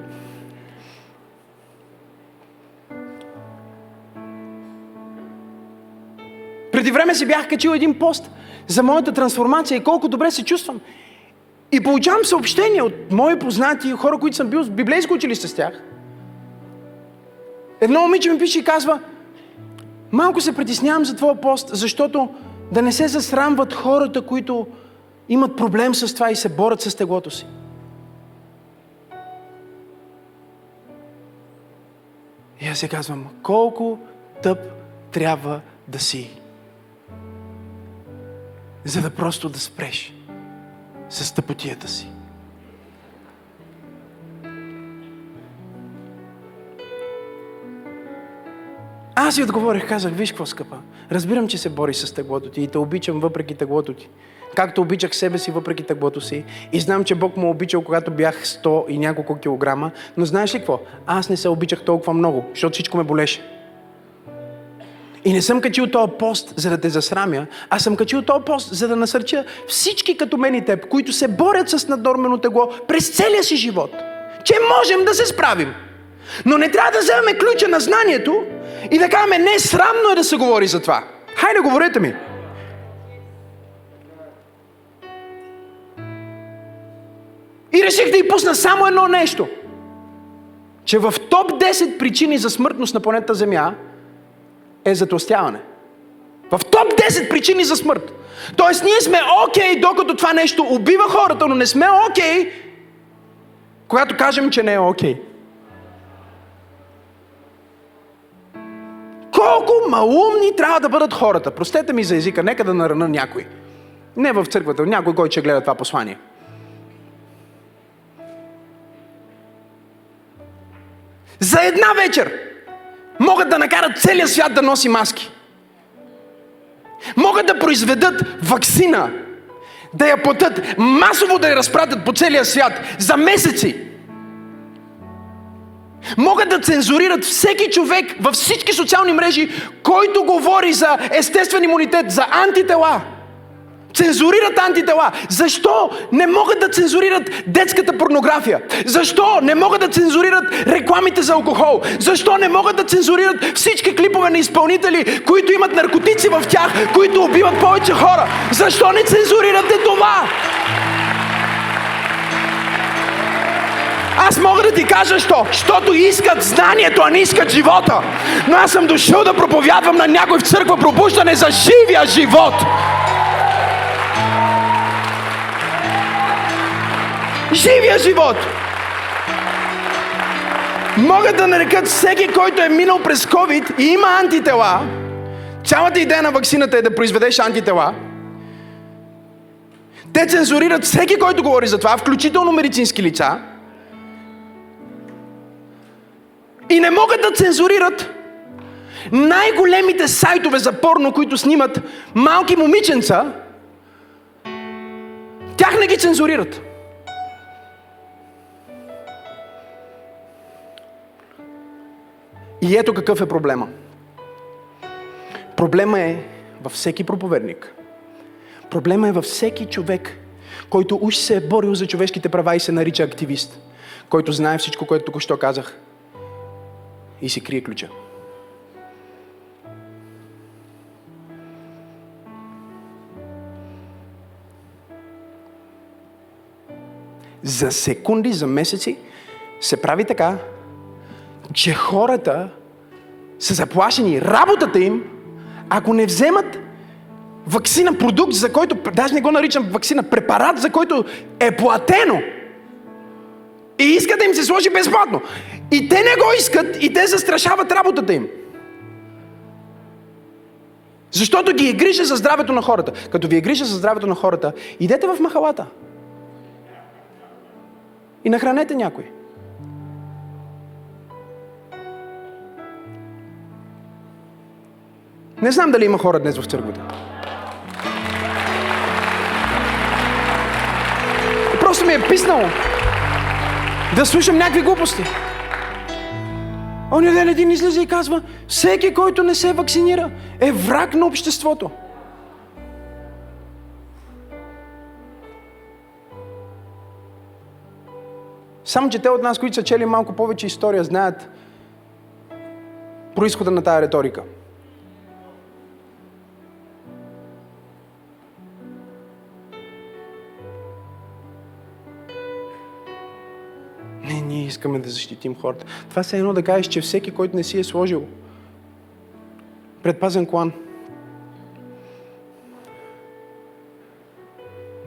Преди време си бях качил един пост за моята трансформация и колко добре се чувствам. И получавам съобщения от мои познати, хора, които съм бил в библейско училище с тях. Едно момиче ми пише и казва, малко се притеснявам за твоя пост, защото да не се засрамват хората, които имат проблем с това и се борят с теглото си. И аз се казвам, колко тъп трябва да си, за да просто да спреш с тъпотията си. Аз си отговорих, казах, виж какво скъпа. Разбирам, че се бори с теглото ти и те обичам въпреки теглото ти. Както обичах себе си въпреки теглото си. И знам, че Бог му обичал, когато бях 100 и няколко килограма. Но знаеш ли какво? Аз не се обичах толкова много, защото всичко ме болеше. И не съм качил този пост, за да те засрамя, а съм качил този пост, за да насърча всички като мен и теб, които се борят с наднормено тегло през целия си живот, че можем да се справим. Но не трябва да вземем ключа на знанието и да кажем, не, срамно е да се говори за това. Хайде, говорете ми. И реших да й пусна само едно нещо. Че в топ 10 причини за смъртност на планета Земя е затластяване. В топ 10 причини за смърт. Тоест ние сме окей, okay, докато това нещо убива хората, но не сме окей, okay, когато кажем, че не е окей. Okay. Колко малумни трябва да бъдат хората? Простете ми за езика, нека да нарана някой. Не в църквата, някой, който ще гледа това послание. Една вечер могат да накарат целия свят да носи маски. Могат да произведат вакцина, да я платят, масово да я разпратят по целия свят за месеци. Могат да цензурират всеки човек във всички социални мрежи, който говори за естествен имунитет, за антитела. Цензурират антитела. Защо не могат да цензурират детската порнография? Защо не могат да цензурират рекламите за алкохол? Защо не могат да цензурират всички клипове на изпълнители, които имат наркотици в тях, които убиват повече хора? Защо не цензурирате това? Аз мога да ти кажа, що? Защото искат знанието, а не искат живота. Но аз съм дошъл да проповядвам на някой в църква пробуждане за живия живот. Живия живот. Могат да нарекат всеки, който е минал през COVID и има антитела. Цялата идея на вакцината е да произведеш антитела. Те цензурират всеки, който говори за това, включително медицински лица. И не могат да цензурират най-големите сайтове за порно, които снимат малки момиченца, тях не ги цензурират. И ето какъв е проблема. Проблема е във всеки проповедник. Проблема е във всеки човек, който уж се е борил за човешките права и се нарича активист, който знае всичко, което тук що казах и си крие ключа. За секунди, за месеци се прави така, че хората са заплашени работата им, ако не вземат вакцина, продукт, за който, даже не го наричам вакцина, препарат, за който е платено. И искат да им се сложи безплатно. И те не го искат и те застрашават работата им. Защото ги е грижа за здравето на хората. Като ви е грижа за здравето на хората, идете в махалата. И нахранете някой. Не знам дали има хора днес в църквата. Просто ми е писнало да слушам някакви глупости. Оня ден един излиза и казва, всеки, който не се вакцинира, е враг на обществото. Само, че те от нас, които са чели малко повече история, знаят происхода на тая риторика. Не, ние искаме да защитим хората. Това се едно да кажеш, че всеки, който не си е сложил предпазен клан,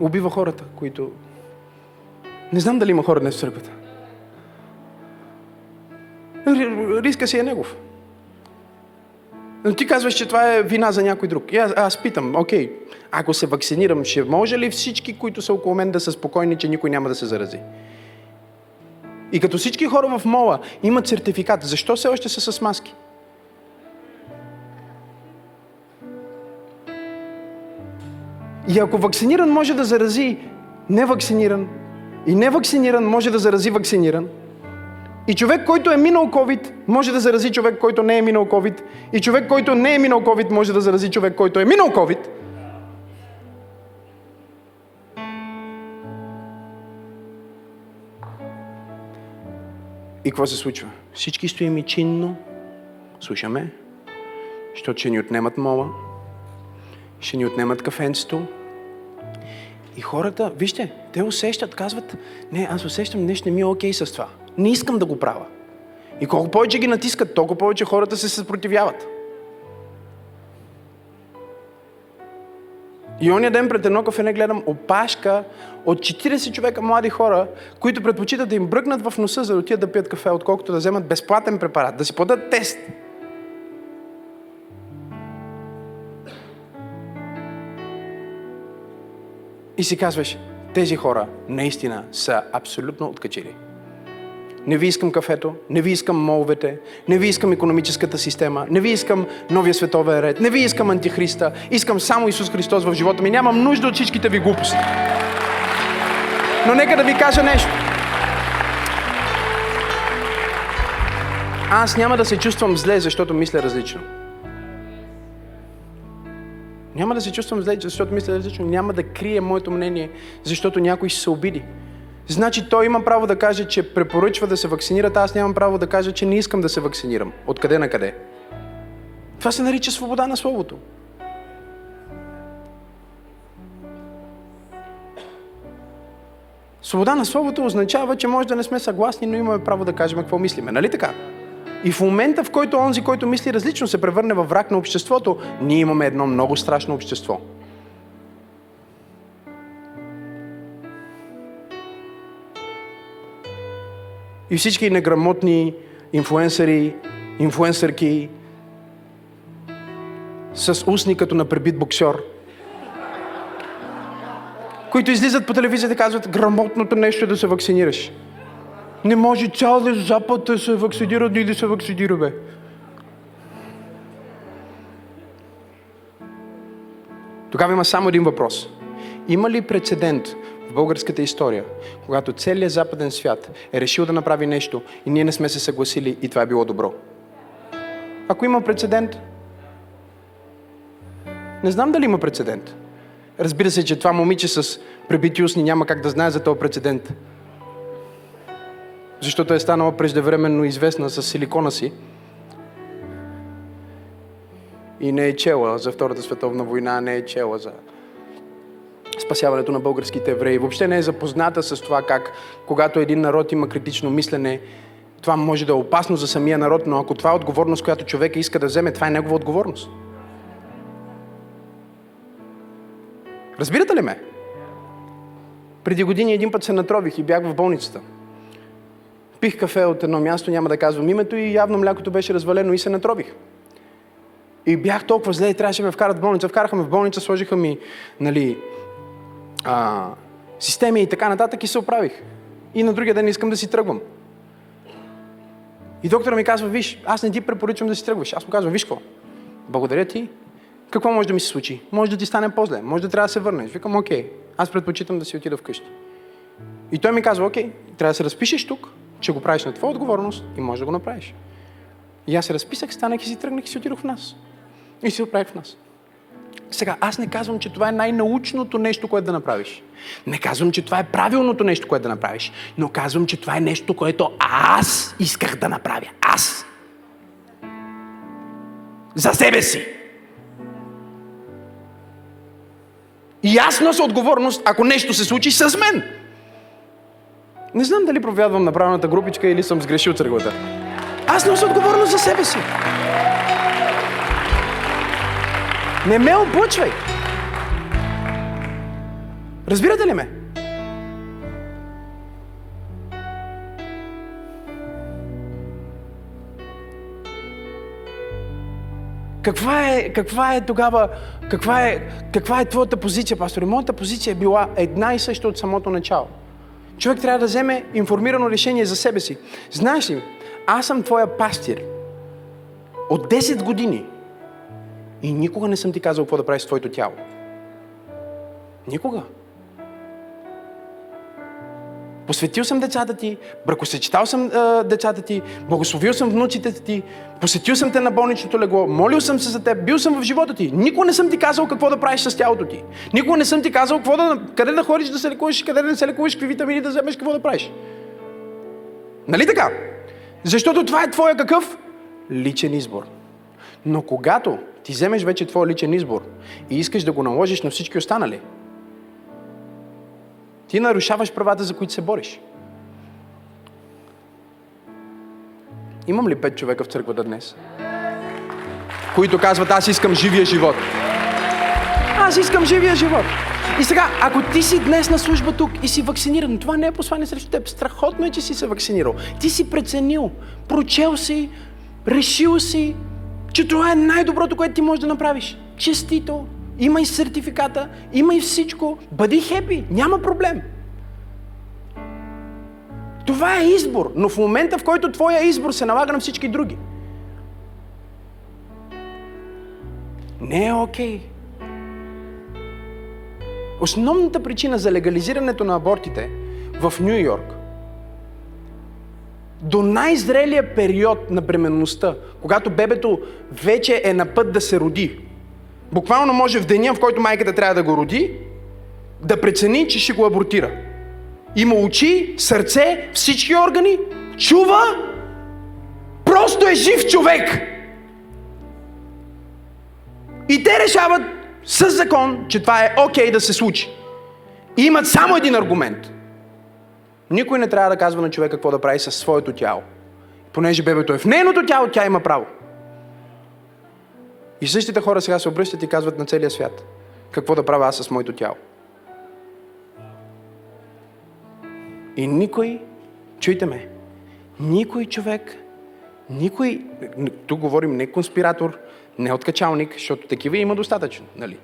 убива хората, които... Не знам дали има хора днес в църквата. Риска си е негов. Но ти казваш, че това е вина за някой друг. И аз, аз питам, окей, ако се вакцинирам, ще може ли всички, които са около мен, да са спокойни, че никой няма да се зарази? И като всички хора в мола имат сертификат, защо все още са с маски? И ако вакциниран може да зарази невакциниран, и невакциниран може да зарази вакциниран, и човек, който е минал COVID, може да зарази човек, който не е минал COVID, и човек, който не е минал COVID, може да зарази човек, който е минал COVID – И какво се случва? Всички стоим и чинно, слушаме, защото ще ни отнемат мола, ще ни отнемат кафенцето. И хората, вижте, те усещат, казват, не, аз усещам, нещо не ми е окей с това. Не искам да го правя. И колко повече ги натискат, толкова повече хората се съпротивяват. И ония ден пред едно кафене гледам опашка от 40 човека млади хора, които предпочитат да им бръкнат в носа, за да отидат да пият кафе, отколкото да вземат безплатен препарат, да си подадат тест. И си казваш, тези хора наистина са абсолютно откачили. Не ви искам кафето, не ви искам моловете, не ви искам економическата система, не ви искам новия световен ред, не ви искам антихриста, искам само Исус Христос в живота ми. Нямам нужда от всичките ви глупости. Но нека да ви кажа нещо. Аз няма да се чувствам зле, защото мисля различно. Няма да се чувствам зле, защото мисля различно. Няма да крия моето мнение, защото някой ще се обиди. Значи той има право да каже, че препоръчва да се вакцинират, аз нямам право да кажа, че не искам да се вакцинирам. Откъде на къде? Това се нарича свобода на словото. Свобода на словото означава, че може да не сме съгласни, но имаме право да кажем какво мислиме. Нали така? И в момента, в който онзи, който мисли различно, се превърне във враг на обществото, ние имаме едно много страшно общество – И всички неграмотни инфуенсъри, инфуенсърки с устни като на пребит боксер, които излизат по телевизията и казват, грамотното нещо е да се вакцинираш. Не може цял Запад да се вакцинира, ни да се вакцинира, бе. Тогава има само един въпрос. Има ли прецедент българската история, когато целият западен свят е решил да направи нещо и ние не сме се съгласили и това е било добро? Ако има прецедент, не знам дали има прецедент. Разбира се, че това момиче с пребити устни няма как да знае за този прецедент. Защото е станала преждевременно известна с силикона си и не е чела за Втората световна война, не е чела за спасяването на българските евреи. Въобще не е запозната с това как, когато един народ има критично мислене, това може да е опасно за самия народ, но ако това е отговорност, която човека иска да вземе, това е негова отговорност. Разбирате ли ме? Преди години един път се натрових и бях в болницата. Пих кафе от едно място, няма да казвам името и явно млякото беше развалено и се натрових. И бях толкова зле и трябваше да ме вкарат в болница. Вкараха ме в болница, сложиха ми нали, а, системи и така нататък и се оправих. И на другия ден искам да си тръгвам. И доктора ми казва, виж, аз не ти препоръчвам да си тръгваш. Аз му казвам, виж какво, благодаря ти. Какво може да ми се случи? Може да ти стане по-зле, може да трябва да се върнеш. Викам, окей, аз предпочитам да си отида вкъщи. И той ми казва, окей, трябва да се разпишеш тук, че го правиш на твоя отговорност и може да го направиш. И аз се разписах, станах и си тръгнах и си отидох в нас. И си оправих в нас. Сега, аз не казвам, че това е най-научното нещо, което да направиш. Не казвам, че това е правилното нещо, което да направиш. Но казвам, че това е нещо, което аз исках да направя. Аз. За себе си. И аз нося отговорност, ако нещо се случи с мен. Не знам дали провядвам на правилната групичка или съм сгрешил църквата. Аз нося отговорност за себе си. Не ме облъчвай! Разбирате ли ме? Каква е, каква е тогава, каква е, каква е твоята позиция, пастор? Моята позиция е била една и съща от самото начало. Човек трябва да вземе информирано решение за себе си. Знаеш ли, аз съм твоя пастир. От 10 години и никога не съм ти казал какво да правиш с твоето тяло. Никога. Посветил съм децата ти, бракосъчетал съм е, децата ти, благословил съм внуците ти, посетил съм те на болничното легло, молил съм се за теб, бил съм в живота ти. Никога не съм ти казал какво да правиш с тялото ти. Никога не съм ти казал какво да, къде да ходиш да се лекуваш, къде да не се лекуваш, какви витамини да вземеш, какво да правиш. Нали така? Защото това е твоя какъв? Личен избор. Но когато ти вземеш вече твой личен избор и искаш да го наложиш на всички останали, ти нарушаваш правата, за които се бориш. Имам ли пет човека в църквата днес? Които казват, аз искам живия живот. Аз искам живия живот. И сега, ако ти си днес на служба тук и си вакциниран, това не е послание срещу теб. Страхотно е, че си се вакцинирал. Ти си преценил, прочел си, решил си, че това е най-доброто, което ти можеш да направиш. Честито, имай сертификата, имай всичко, бъди хепи, няма проблем. Това е избор, но в момента, в който твоя избор се налага на всички други, не е окей. Okay. Основната причина за легализирането на абортите в Нью Йорк до най-зрелия период на бременността, когато бебето вече е на път да се роди. Буквално може в деня, в който майката трябва да го роди, да прецени, че ще го абортира. Има очи, сърце, всички органи, чува, просто е жив човек. И те решават с закон, че това е окей okay да се случи. И имат само един аргумент. Никой не трябва да казва на човека какво да прави със своето тяло. Понеже бебето е в нейното тяло, тя има право. И същите хора сега се обръщат и казват на целия свят какво да правя аз с моето тяло. И никой, чуйте ме, Никой човек, никой, тук говорим не конспиратор, не откачалник, защото такива има достатъчно, нали?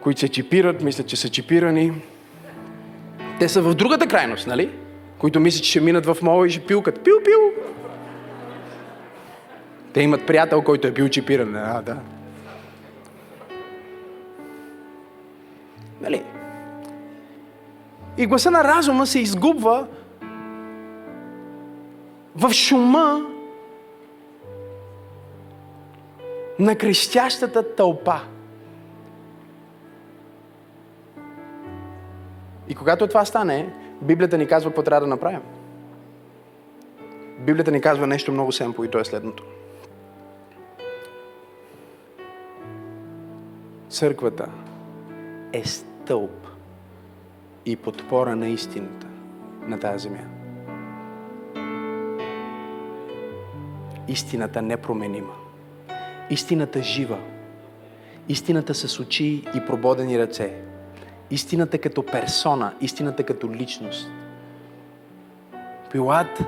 Които се чипират, мислят, че са чипирани. Те са в другата крайност, нали? Които мислят, че ще минат в мола и ще пилкат. Пил, пил! Те имат приятел, който е бил чипиран. А, да. Нали? И гласа на разума се изгубва в шума на крещящата тълпа. И когато това стане, Библията ни казва какво трябва да направим. Библията ни казва нещо много семпо и то е следното. Църквата е стълб и подпора на истината на тази земя. Истината непроменима. Истината жива. Истината с очи и прободени ръце. Истината като персона, истината като личност. Пилат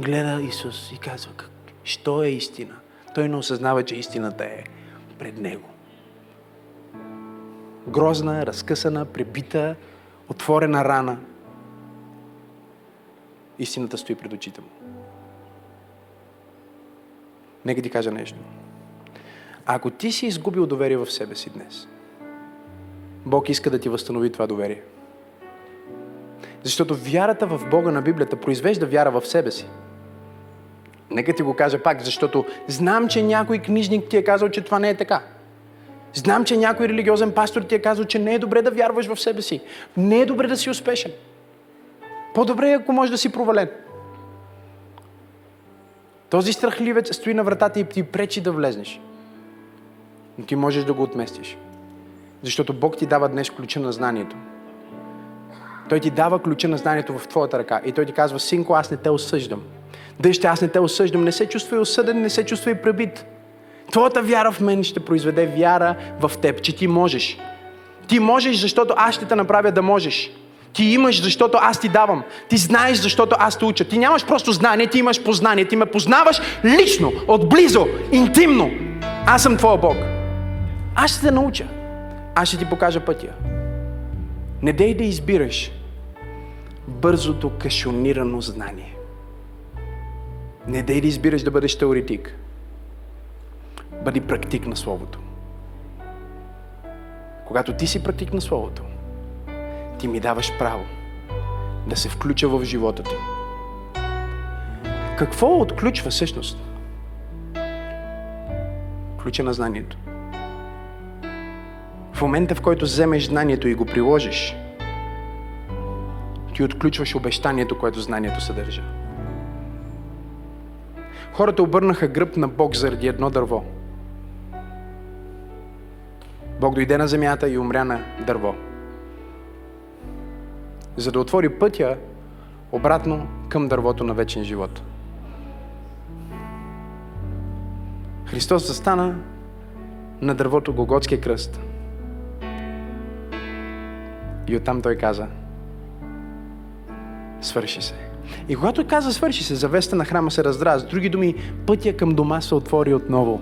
гледа Исус и казва, що е истина? Той не осъзнава, че истината е пред него. Грозна, разкъсана, пребита, отворена рана. Истината стои пред очите му. Нека ти кажа нещо. Ако ти си изгубил доверие в себе си днес, Бог иска да ти възстанови това доверие. Защото вярата в Бога на Библията произвежда вяра в себе си. Нека ти го кажа пак, защото знам, че някой книжник ти е казал, че това не е така. Знам, че някой религиозен пастор ти е казал, че не е добре да вярваш в себе си. Не е добре да си успешен. По-добре е, ако можеш да си провален. Този страхливец стои на вратата и ти пречи да влезнеш. Но ти можеш да го отместиш. Защото Бог ти дава днес ключа на знанието. Той ти дава ключа на знанието в твоята ръка. И той ти казва, синко, аз не те осъждам. Дъще, аз не те осъждам. Не се чувствай осъден, не се чувствай пребит. Твоята вяра в мен ще произведе вяра в теб, че ти можеш. Ти можеш, защото аз ще те направя да можеш. Ти имаш, защото аз ти давам. Ти знаеш, защото аз те уча. Ти нямаш просто знание, ти имаш познание. Ти ме познаваш лично, отблизо, интимно. Аз съм твоя Бог. Аз ще те науча. Аз ще ти покажа пътя. Не дей да избираш бързото кашонирано знание. Не дей да избираш да бъдеш теоретик. Бъди практик на Словото. Когато ти си практик на Словото, ти ми даваш право да се включа в живота ти. Какво отключва всъщност? Ключа на знанието. В момента, в който вземеш знанието и го приложиш, ти отключваш обещанието, което знанието съдържа. Хората обърнаха гръб на Бог заради едно дърво. Бог дойде на земята и умря на дърво. За да отвори пътя обратно към дървото на вечен живот. Христос застана на дървото Гоготския кръст – и оттам той каза, свърши се. И когато каза свърши се, завеста на храма се раздра. С други думи, пътя към дома се отвори отново.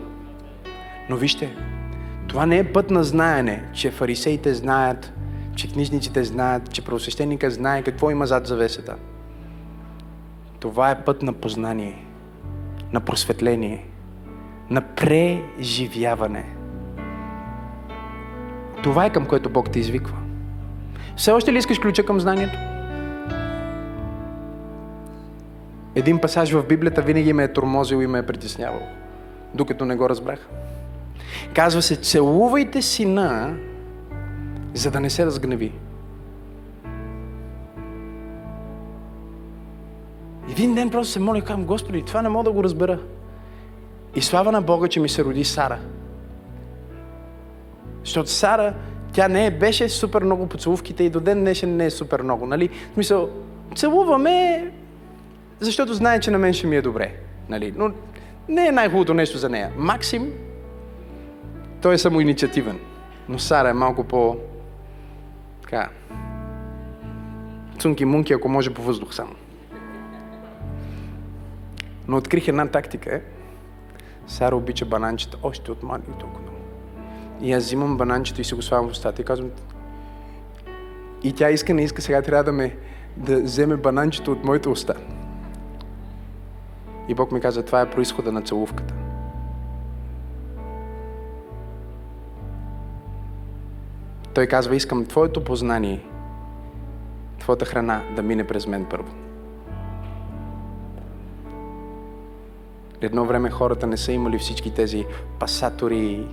Но вижте, това не е път на знаене, че фарисеите знаят, че книжниците знаят, че правосвещеника знае какво има зад завесата. Това е път на познание, на просветление, на преживяване. Това е към което Бог те извиква. Все още ли искаш ключа към знанието? Един пасаж в Библията винаги ме е тормозил и ме е притеснявал, докато не го разбрах. Казва се, целувайте сина, за да не се разгневи. Един ден просто се моля и казвам, Господи, това не мога да го разбера. И слава на Бога, че ми се роди Сара. Защото Сара тя не беше супер много поцелувките и до ден днешен не е супер много, нали? В смисъл, целуваме, защото знае, че на мен ще ми е добре, нали? Но не е най-хубавото нещо за нея. Максим, той е самоинициативен, но Сара е малко по... така... Цунки-мунки, ако може по въздух само. Но открих една тактика. Сара обича бананчета още от малки толкова. И аз взимам бананчето и си го слагам в устата и казвам, и тя иска, не иска, сега трябва да ме да вземе бананчето от моята уста. И Бог ми каза, това е происхода на целувката. Той казва, искам Твоето познание, Твоята храна да мине през мен първо. Едно време хората не са имали всички тези пасатори,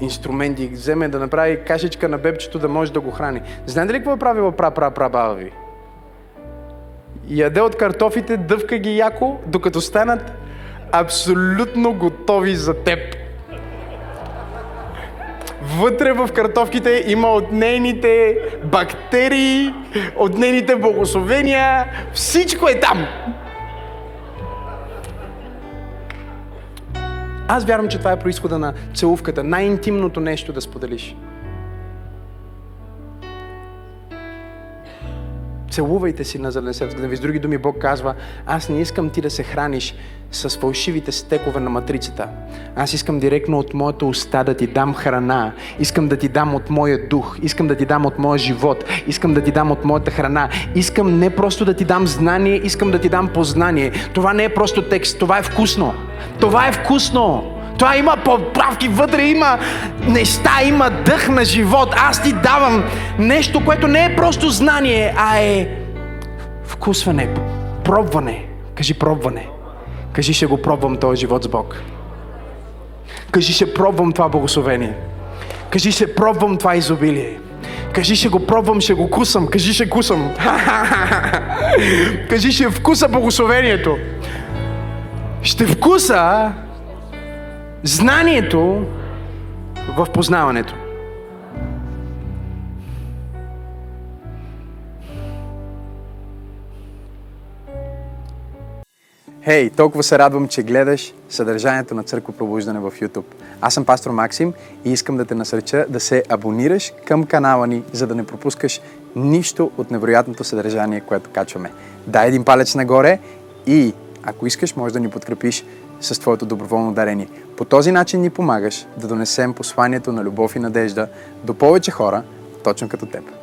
инструменти, вземе да направи кашичка на бебчето да може да го храни. Знаете ли какво е правила пра пра пра баба ви? Яде от картофите, дъвка ги яко, докато станат абсолютно готови за теб. Вътре в картофките има от нейните бактерии, от нейните благословения, всичко е там. Аз вярвам, че това е происхода на целувката, най-интимното нещо да споделиш. Целувайте си на зеленсетска ви. С други думи, Бог казва, аз не искам ти да се храниш с фалшивите стекове на матрицата. Аз искам директно от моята уста да ти дам храна. Искам да ти дам от моя дух. Искам да ти дам от моя живот. Искам да ти дам от моята храна. Искам не просто да ти дам знание, искам да ти дам познание. Това не е просто текст, това е вкусно. Това е вкусно. Това има поправки вътре, има неща, има дъх на живот. Аз ти давам нещо, което не е просто знание, а е вкусване, пробване. Кажи пробване. Кажи, ще го пробвам този живот с Бог. Кажи, ще пробвам това благословение. Кажи, ще пробвам това изобилие. Кажи, ще го пробвам, ще го кусам. Кажи, ще кусам. Кажи, ще вкуса благословението. Ще вкуса знанието в познаването. Хей, hey, толкова се радвам, че гледаш съдържанието на Църква Пробуждане в YouTube. Аз съм пастор Максим и искам да те насърча да се абонираш към канала ни, за да не пропускаш нищо от невероятното съдържание, което качваме. Дай един палец нагоре и ако искаш, може да ни подкрепиш с твоето доброволно дарение. По този начин ни помагаш да донесем посланието на любов и надежда до повече хора, точно като теб.